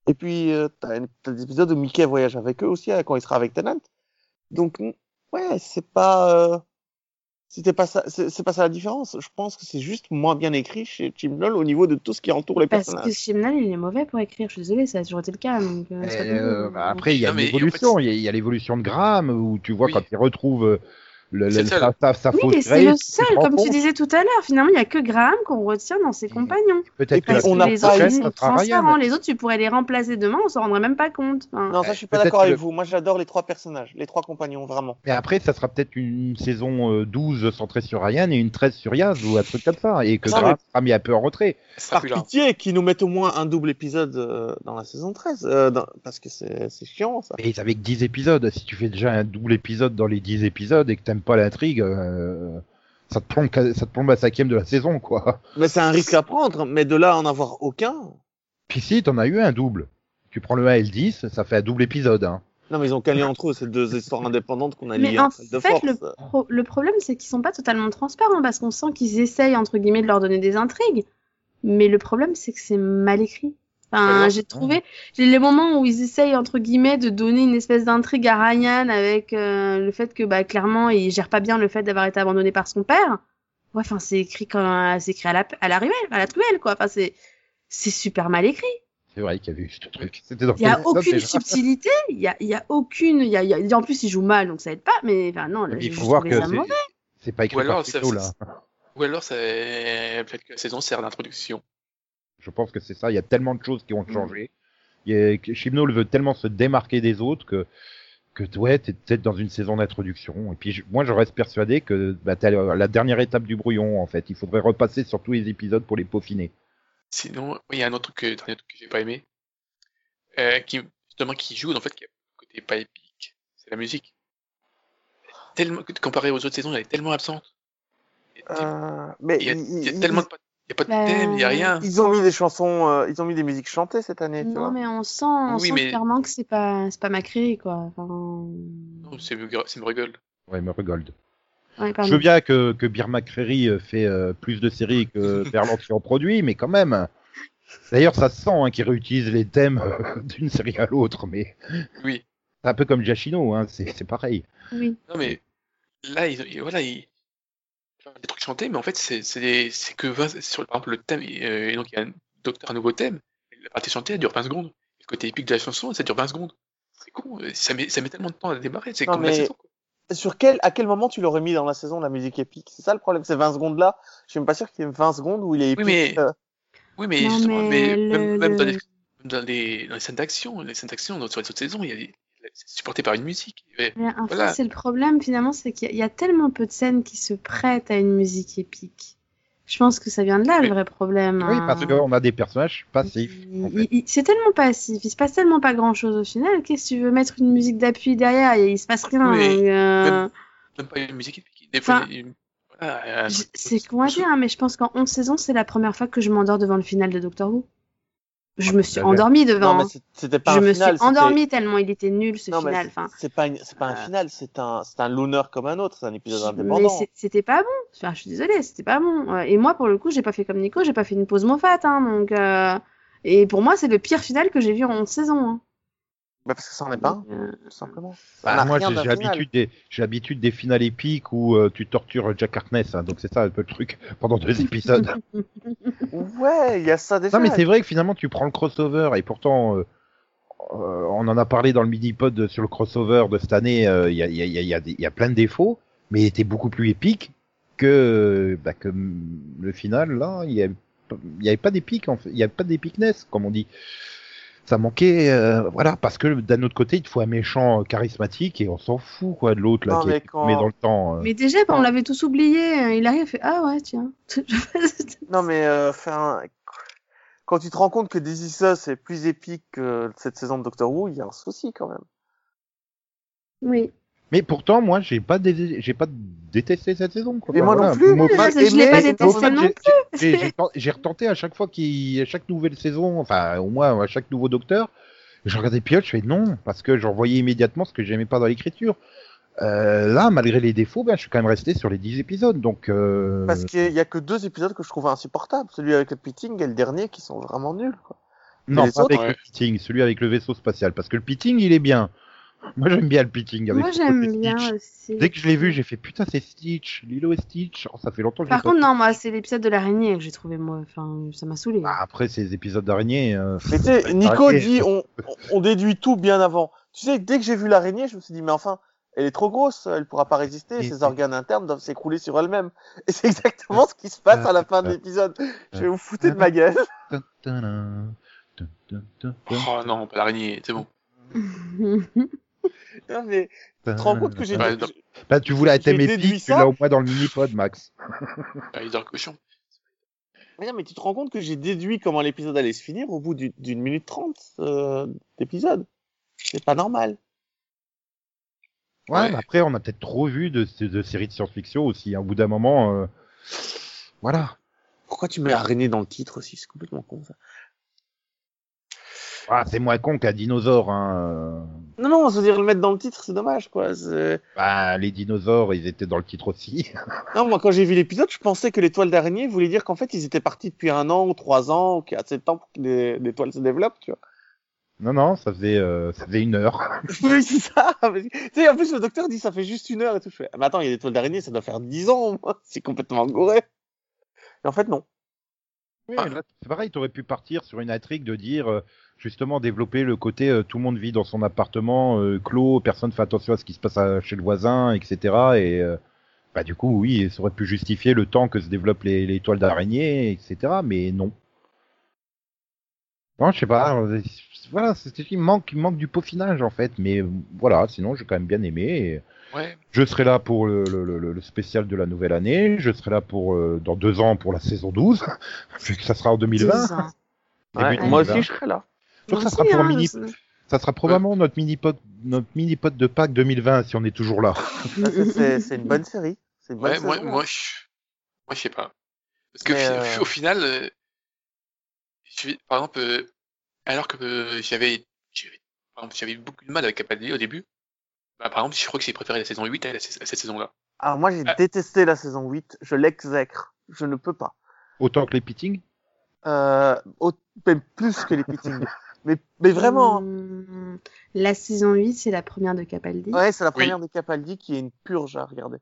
Et puis, euh, t'as des épisodes où Mickey voyage avec eux aussi, euh, quand il sera avec Tennant. Donc, ouais, c'est pas, euh, c'était pas ça, c'est pas ça la différence. Je pense que c'est juste moins bien écrit chez Knoll au niveau de tout ce qui entoure les parce personnages. que Chimnal, il est mauvais pour écrire. Je suis désolée, ça a toujours été le cas. Donc, euh, pas Euh, bah, après, il y a Non, mais une en fait, évolution. Il y a- l'évolution de Graham où tu vois Oui. quand il retrouve euh, le, C'est le- Oui, c'est le seul, comme tu disais tout à l'heure. Finalement, il n'y a que Graham qu'on retient dans ses compagnons. Peut-être que on les autres, ils sont transparents. Les autres, tu pourrais les remplacer demain, on s'en rendrait même pas compte. Enfin, Non, ça, je suis pas d'accord avec le- vous. Moi, j'adore les trois personnages, les trois compagnons, vraiment. Mais après, ça sera peut-être une saison euh, 12 centrée sur Ryan et une 13 sur Yaz ou un truc comme ça. Et que Graham sera mis un peu en retrait. Par pitié, qu'ils nous mettent au moins un double épisode euh, dans la saison 13, euh, dans- parce que c'est c'est chiant, ça. Mais que 10 épisodes. Si tu fais déjà un double épisode dans les 10 épisodes et que t'aimes pas l'intrigue, euh, ça, te plombe, ça te plombe la cinquième de la saison, quoi. Mais c'est un risque à prendre, mais de là à en avoir aucun. Puis si, t'en as eu un double. Tu prends le 1 et le 10, ça fait un double épisode. Hein. Non, mais ils ont lien entre eux, c'est deux histoires indépendantes qu'on a Mais liées en entre elles de fait, force. le, pro- le problème, c'est qu'ils sont pas totalement transparents parce qu'on sent qu'ils essayent, entre guillemets, de leur donner des intrigues. Mais le problème, c'est que c'est mal écrit. Enfin, Ouais, j'ai trouvé, j'ai les moments où ils essayent, entre guillemets, de donner une espèce d'intrigue à Ryan avec euh, le fait que, bah, clairement, il gère pas bien le fait d'avoir été abandonné par son père. Ouais, enfin, c'est écrit comme, c'est écrit à la, à la ruelle, à la truelle, quoi. Enfin, c'est, c'est super mal écrit. C'est vrai qu'il y avait eu ce truc. C'était dans Il y a aucune déjà (laughs) subtilité, il y a, il y a aucune, il y a, il y a- en plus, il joue mal, donc ça aide pas, mais, enfin, non, là, Il faut voir que c'est- mauvais. c'est pas écrit Ou alors, par ça- là. Ou alors, c'est peut-être que la saison sert d'introduction. Je pense que c'est ça. Il y a tellement de choses qui Mm. ont changé. A- que Chibnall veut tellement se démarquer des autres que que ouais, t'es peut-être dans une saison d'introduction. Et puis je- moi, je reste persuadé que bah, t'as la la dernière étape du brouillon. En fait, il faudrait repasser sur tous les épisodes pour les peaufiner. Sinon, il y a un autre truc que, dernier truc que j'ai pas aimé, euh, qui, justement, qui joue, en fait, qui a un côté pas épique, c'est la musique. Tellement, comparé aux autres saisons, elle est tellement absente. Il y a, Euh, mais il y a- ils, il y a ils- tellement de, pas- il y a pas de Bah, thème, il y a rien. ils ont mis des chansons, euh, ils ont mis des musiques chantées cette année, tu Non, vois. mais on sent, on Oui, sent mais- clairement que c'est pas, c'est pas Macri, quoi. Enfin... Non, c'est rigole. Ouais, me regold. Ouais, Je veux bien que que McCreary euh, fait euh, plus de séries que (laughs) Berland qui en produit, mais quand même. D'ailleurs, ça se sent hein, qu'il réutilise les thèmes euh, (laughs) d'une série à l'autre, mais Oui. c'est un peu comme Giacchino, hein, c'est c'est pareil. Oui. Non, mais là, ils, voilà, ils, des trucs chantés, mais en fait, c'est que 20, sur, par exemple, le thème, euh, et donc il y a un docteur, un nouveau thème, la partie chantée, elle dure 20 secondes. Et le côté épique de la chanson, ça dure 20 secondes. C'est con, euh, ça met, ça met tellement de temps à démarrer, c'est comme la saison, quoi. Sur quel, à quel moment tu l'aurais mis dans la saison la musique épique? C'est ça le problème, ces 20 secondes là. Je suis même pas sûr qu'il y ait 20 secondes où il est épique. mais- euh, Oui, mais Non, justement, mais mais, le- même, même dans, le- les, même dans, les, dans les scènes d'action, les scènes d'action dans- sur les autres saisons, il y a des- c'est supporté par une musique. Mais en Voilà. fait, c'est le problème finalement, c'est qu'il y, a- il y a tellement peu de scènes qui se prêtent à une musique épique. Je pense que ça vient de là le vrai problème. Oui, hein. parce qu'on a des personnages passifs. En fait. c'est tellement passif, il se passe tellement pas grand chose au final. Qu'est-ce que tu veux mettre une musique d'appui derrière et il se passe rien. Oui, euh, même- Même pas une musique épique. Des fois, Enfin, une- voilà, un C'est con à dire, hein, mais je pense qu'en 11 saisons, c'est la première fois que je m'endors devant le final de Doctor Who. Je me suis bah, endormie Non, devant. mais hein. pas Je un me final. suis endormie tellement il était nul ce Non, mais final. c'est- Enfin, c'est pas, une- pas un euh, final, c'est un, un loner comme un autre, c'est un épisode Mais indépendant. c'est- c'était pas bon. Enfin, je suis désolée, c'était pas bon. Euh, Et moi, pour le coup, j'ai pas fait comme Nico, j'ai pas fait une pause Moffat. Hein, donc, euh, Et pour moi, c'est le pire final que j'ai vu en 11 saisons. Hein. Bah, parce que ça en est pas Euh, tout simplement. Bah, moi, j'ai l'habitude des, j'ai l'habitude des finales épiques où euh, tu tortures Jack Harkness, hein, donc c'est ça un peu le truc (laughs) pendant deux (laughs) épisodes. Ouais, il y a ça déjà. non, mais c'est vrai que finalement, tu prends le crossover et pourtant, euh, euh, on en a parlé dans le mini-pod sur le crossover de cette année, euh, il y, a, il y, a, il y, a, y a plein de défauts, mais il était beaucoup plus épique que, bah, que le final, là, il y avait, il y avait pas d'épique, en fait, il y avait pas d'épicness, comme on dit. Ça manquait, euh, voilà, parce que d'un autre côté, il te faut un méchant charismatique et on s'en fout, quoi, de l'autre, là, Non, qui mais quand- mais dans le temps. euh. Mais déjà, bah, on l'avait tous oublié. Il arrive, il fait Ah ouais, tiens. (laughs) Non, mais euh, enfin, quand tu te rends compte que This Is Us est plus épique que cette saison de Doctor Who, il y a un souci quand même. oui. Mais pourtant, moi, j'ai pas, dé- j'ai pas détesté cette saison, quoi. Et moi non plus. Moi, je l'ai pas détesté non j'ai- plus. j'ai- j'ai tent- J'ai retenté à chaque fois qu'il, à chaque nouvelle saison, enfin au moins à chaque nouveau docteur, je regardais Piot, je fais non, parce que j'en voyais immédiatement ce que j'aimais pas dans l'écriture. Euh, là, malgré les défauts, ben, je suis quand même resté sur les 10 épisodes, donc. Euh... Parce qu'il y a que deux épisodes que je trouve insupportables. Celui avec le pitting et le dernier qui sont vraiment nuls. Quoi. non, pas autres, avec ouais. le pitting, celui avec le vaisseau spatial, parce que le pitting, il est bien. Moi, j'aime bien le pitting. Avec Moi, j'aime bien Stitch. aussi. Dès que je l'ai vu, j'ai fait putain, c'est Stitch, Lilo et Stitch. Oh, ça fait longtemps que Par contre, non, moi, c'est l'épisode de l'araignée que j'ai trouvé, moi. Enfin, ça m'a saoulé. Ah, après ces épisodes d'araignée. euh, Mais tu sais, Nico dit on, on déduit tout bien avant. Tu sais, dès que j'ai vu l'araignée, je me suis dit, mais enfin, elle est trop grosse, elle pourra pas résister, Et ses organes internes doivent s'écrouler sur elle-même. (laughs) Et c'est exactement ce qui se passe à la fin de l'épisode. Je vais vous foutre de ma gueule. (laughs) Oh non, pas l'araignée, c'est bon. (laughs) (laughs) Non, mais tun. tu te rends compte que j'ai non. Bah, tu voulais être tu l'as au moins dans le mini-pod, Max. Cochon. Mais non, mais tu te rends compte que j'ai déduit comment l'épisode allait se finir au bout du- d'une minute trente euh, d'épisode. C'est pas normal. Ouais, Ouais. mais après, on a peut-être trop vu de, de, de séries de science-fiction aussi. hein. Au bout d'un moment, euh, voilà. Pourquoi tu mets araignée dans le titre aussi? C'est complètement con ça. Ah, c'est moins con qu'un dinosaure. Hein. Non, non, veux dire, le mettre dans le titre, c'est dommage, quoi. Bah, les dinosaures, ils étaient dans le titre aussi. (laughs) Non, moi, quand j'ai vu l'épisode, je pensais que l'étoile d'araignée voulait dire qu'en fait, ils étaient partis depuis un an ou trois ans, ou qu'il y a assez de temps pour que les- l'étoile se développe, tu vois. non, non, ça faisait, euh, ça faisait une heure. (laughs) (laughs) Oui, c'est ça. Tu sais, en plus, le docteur dit ça fait juste une heure et tout. Je fais, ah, mais attends, il y a l'étoile d'araignée, ça doit faire dix ans, moins. C'est complètement gouré. Et en fait, non. Oui, Ah. c'est pareil, t'aurais pu partir sur une intrigue de dire, euh, justement, développer le côté euh, tout le monde vit dans son appartement, euh, clos, personne fait attention à ce qui se passe à- chez le voisin, etc. Et euh, bah, du coup, oui, ça aurait pu justifier le temps que se développent les, les toiles d'araignée, etc. Mais non. Non, je sais pas. euh, Voilà, c'est- il manque, il manque du peaufinage en fait. Mais voilà, sinon, j'ai quand même bien aimé. et Ouais. je serai là pour le, le, le, le spécial de la nouvelle année. Je serai là pour euh, dans deux ans pour la saison 12, (laughs) vu que ça sera en 2020. Deux ans. début Ouais, 2020. moi aussi, je serai là. Je crois que ça Moi sera aussi, pour un hein, mini, ça sera probablement notre mini pod, notre mini pod de Pâques 2020 si on est toujours là. (laughs) Ça, c'est- une bonne série. C'est une bonne Ouais, moi, je... moi, je sais pas. Parce que euh, au final, euh, je vais- par exemple, euh, alors que euh, j'avais, j'avais beaucoup de mal avec Capaldi au début, bah, par exemple, je crois que j'ai préféré la saison 8 à, la- à cette saison-là. Alors, moi, j'ai Ah. détesté la saison 8. Je l'exècre. Je ne peux pas. Autant que les. Euh, au- même plus que les pitchings. (laughs) mais, mais vraiment. hein. Hum, La saison 8, c'est la première de Capaldi. Ouais, c'est la Oui. première de Capaldi qui est une purge à regarder.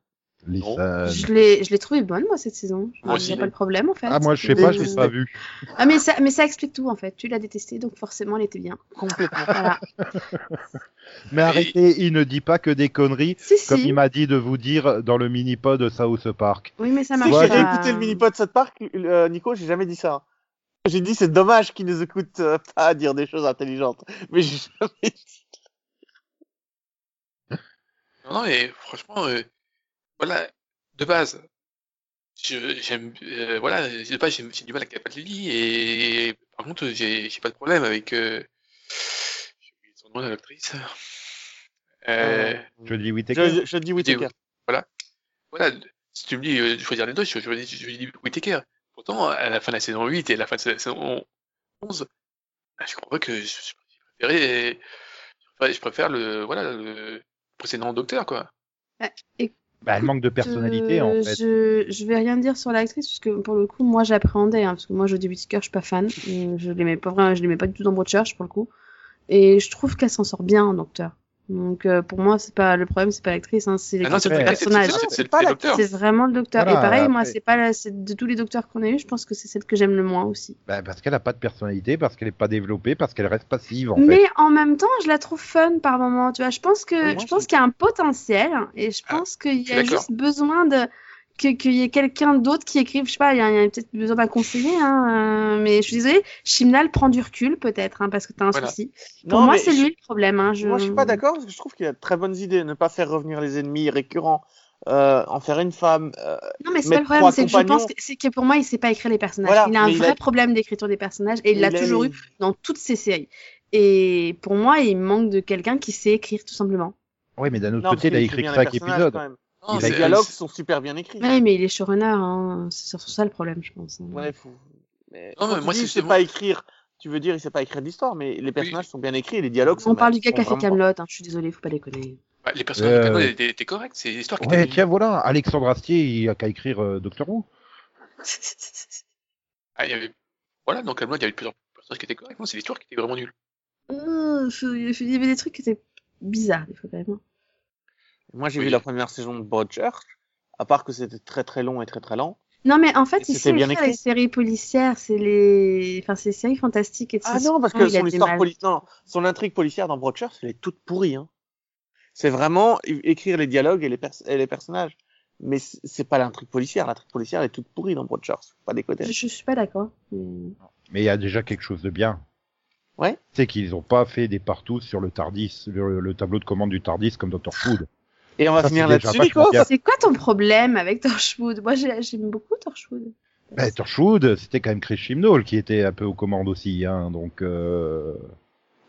Je l'ai, je l'ai trouvé bonne, moi, cette saison. Moi aussi. pas de problème, en fait. Ah moi je sais pas, je Mais- l'ai pas vu. (laughs) Ah, mais ça, mais ça explique tout, en fait. Tu l'as détesté, donc forcément, elle était bien. Complètement. (laughs) Voilà. (laughs) Mais arrêtez, il ne dit pas que des conneries, si, comme si. il m'a dit de vous dire dans le mini pod de South Park. Oui, mais ça marche Ouais, j'ai écouté le mini-pod de South Park, euh, Nico, j'ai jamais dit ça. J'ai dit c'est dommage qu'ils nous écoutent euh, pas dire des choses intelligentes. Mais j'ai jamais dit. Non, non, et franchement, euh, voilà, de base, je, j'aime, euh, voilà, de base, j'ai du mal avec Capaldi, et par contre, j'ai, j'ai pas de problème avec, euh, j'ai oublié son nom, l'actrice. Euh, Je dis Whittaker. Je, je Whittaker. voilà, si tu me dis euh, de choisir les deux, je, je, je, je dis Whittaker. Pourtant, à la fin de la saison 8 et à la fin de la saison 11, bah, je crois que je, je préférais, je préfère, je préfère le, voilà, le précédent docteur, quoi. Bah, elle manque de personnalité Euh, en fait. Je, je vais rien dire sur l'actrice parce que pour le coup, moi j'appréhendais hein, parce que moi Jodie Whittaker, je suis pas fan. Euh, Je l'aimais pas vraiment, je l'aimais pas du tout dans Broadchurch pour le coup. Et je trouve qu'elle s'en sort bien en docteur. Donc euh, pour moi, c'est pas le problème, c'est pas l'actrice, hein, c'est Ah c'est c'est- personnage. c'est- le vraiment le docteur. Voilà, et pareil, moi, c'est pas la, de tous les docteurs qu'on a eu, je pense que c'est celle que j'aime le moins aussi. Bah, parce qu'elle a pas de personnalité, parce qu'elle est pas développée, parce qu'elle reste passive en fait. Mais en même temps, je la trouve fun par moment. Tu vois, je pense que moi, je pense qu'il y a un potentiel et je Ah, pense qu'il y a juste besoin de que- qu'il y ait quelqu'un d'autre qui écrive. Je sais pas, il y a, a peut-être besoin d'un conseiller. Hein, euh, mais je suis désolée, Chimnal prend du recul peut-être hein, parce que t'as un Voilà. souci. Pour Non, moi, c'est je- lui le problème. Hein, je... Moi, je suis pas d'accord parce que je trouve qu'il y a de très bonnes idées. Ne pas faire revenir les ennemis récurrents, euh, en faire une femme. euh, Non, mais c'est pas le problème. C'est que je compagnons. pense que, c'est que pour moi, il sait pas écrire les personnages. Voilà, il a un vrai a- problème d'écriture des personnages et il l'a a- toujours eu dans toutes ses séries. Et pour moi, il manque de quelqu'un qui sait écrire tout simplement. Oui, mais d'un autre Non, côté, il a écrit écrit que bien les 5 personnages, épisodes. Non, Les dialogues sont super bien écrits. Ouais, mais il est showrunner, hein. c'est surtout ça le problème, je pense. hein. Ouais, faut... mais Non, mais tu moi, dis, c'est il sait justement- pas écrire. Tu veux dire, il sait pas écrire d'histoire, mais les personnages sont bien écrits et les dialogues sont. On parle du gars qui a fait Camelot, hein. je suis désolée, faut pas déconner. Bah, les personnages Euh, de Camelot étaient, étaient corrects, c'est l'histoire qui Ouais, était tiens, voilà, Alexandre Astier, il a qu'à écrire euh, Doctor Who. (laughs) Ah, il y avait... Voilà, dans Camelot, il y avait plusieurs personnages qui étaient corrects. Non, c'est l'histoire qui était vraiment nulle. Euh, je- Il y avait des trucs qui étaient bizarres, des fois, quand même. Moi, j'ai Oui. vu la première saison de Broadchurch. À part que c'était très très long et très très lent. Non, mais en fait, sait bien écrit. les séries policières, c'est les... Enfin, c'est les séries fantastiques et tout Ah non, parce que son histoire policière, non, son intrigue policière dans Broadchurch, elle est toute pourrie. Hein. C'est vraiment écrire les dialogues et les, pers- et les personnages. Mais c'est pas l'intrigue policière. L'intrigue policière elle est toute pourrie dans Broadchurch. Faut Pas déconner. Je, je suis pas d'accord. mais- Mais il y a déjà quelque chose de bien. Ouais. C'est qu'ils ont pas fait des partout sur le Tardis, le, le tableau de commande du Tardis comme Doctor Food. Et on va Ça, finir là-dessus, Nico. C'est quoi ton problème avec Torchwood? Moi, j'ai- j'aime beaucoup Torchwood. Bah, Torchwood, c'était quand même Chris Chibnall qui était un peu aux commandes aussi, hein, donc. Euh...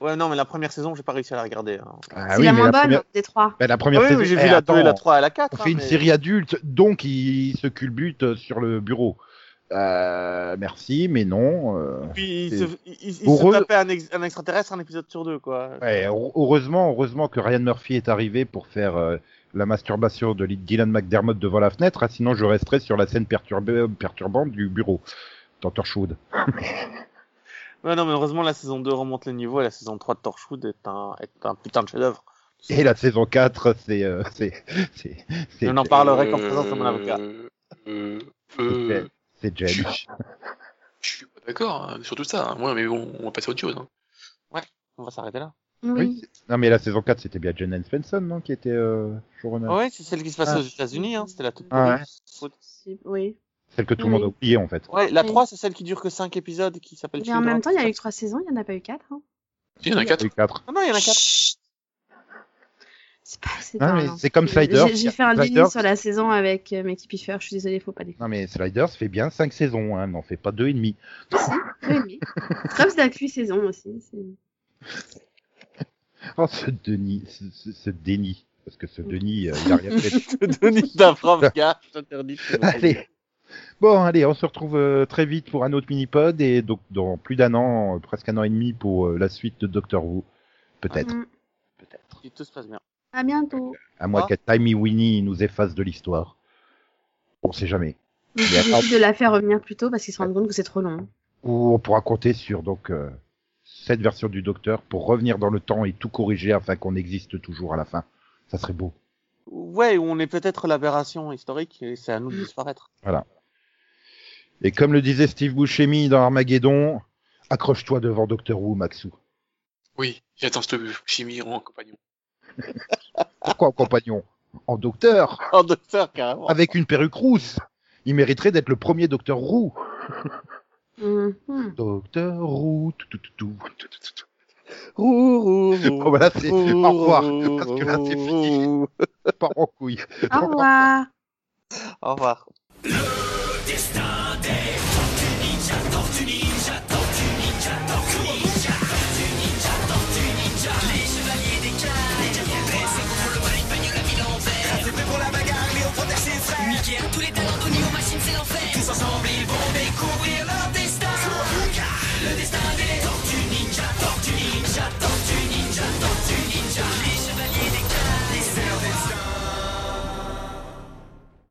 Ouais, non, mais la première saison, j'ai pas réussi à la regarder. Hein. Ah c'est la mais moins bonne première, des trois. bah, la première oui, saison. j'ai Eh, vu la 2 attends, et la 3 et la 4. On hein, fait une série adulte, donc il se culbute sur le bureau. Euh, merci, mais non. euh, Puis il se, il, il- Heureux- se tapait un, ex- un extraterrestre un épisode sur deux, quoi. Ouais, heureusement, heureusement que Ryan Murphy est arrivé pour faire euh, la masturbation de Dylan McDermott devant la fenêtre, hein, sinon je resterais sur la scène perturbante du bureau. dans Torchwood. (laughs) Ouais, non, mais heureusement, la saison 2 remonte le niveau et la saison 3 de Torchwood est un, est un putain de chef-d'œuvre. Et la saison 4, c'est, euh, c'est, c'est, c'est, Je n'en parlerai qu'en présence de mon avocat. Euh, euh, c'est Jen. je suis pas d'accord hein, sur tout ça. hein. Moi, mais bon, on va passer à autre chose. hein. On va s'arrêter là. Oui. Oui. Non, mais la saison 4, c'était bien Jen Svensson, non, qui était euh, showrunner. Ouais, c'est celle qui se passait Ah. aux États-Unis, hein. C'était la toute Ah pourrie. Si- Oui. Celle que tout le monde a Oui. oubliée, en fait. Ouais, la Oui. 3, c'est celle qui dure que 5 épisodes qui s'appelle Mais en même temps, il y a eu que trois saisons, il n'y en a pas eu quatre. Hein. Si, il y en a quatre. Il y a eu quatre. Ah non, il y en a 4. Chut. C'est pas assez Non, non. c'est comme Sliders. J'ai- fait un déni sur la saison avec euh, Mickey Piffer, je suis désolée, faut pas déconner. Non, mais Sliders fait bien 5 saisons, hein, n'en fait pas deux et demi. Oui, oui. Scrubs, c'est la saison aussi. (laughs) Oh, ce Denis, ce, ce- ce déni. Parce que ce Denis, euh, il a rien fait. (laughs) Denis Dabrowski, je t'interdis. de te (laughs) moquer. Allez. Bon, allez, on se retrouve euh, très vite pour un autre mini-pod et donc dans plus d'un an, euh, presque un an et demi pour euh, la suite de Doctor Who. Peut-être, Mm. peut-être. Si tout se passe bien. À bientôt. À moins qu'à Timey Winnie nous efface de l'histoire. On sait jamais. Mais J'ai décidé de la faire revenir plus tôt parce qu'ils se rendent compte que c'est trop long. Ou on pourra compter sur donc euh, cette version du Docteur pour revenir dans le temps et tout corriger afin qu'on existe toujours à la fin. Ça serait beau. Ouais, où on est peut-être l'aberration historique et c'est à nous de disparaître. Et comme le disait Steve Buscemi dans Armageddon, accroche-toi devant Doctor Who, Maxou. Oui, j'attends cette chimie en compagnon. (laughs) Pourquoi en compagnon? En docteur En docteur, carrément. Avec une perruque rousse Il mériterait d'être le premier Docteur Who. (laughs) Mhm. Docteur Who. tout, tout, tout, tout, tout, tout, tout. Roux, roux, roux. Bon, voilà, c'est- Roux, au revoir, roux, (laughs) parce que là, c'est roux, fini. roux. Part en couille. Au revoir. Au revoir. Mickey a tous les talents d'Oni aux machines, c'est l'enfer. Tous ensemble, ils vont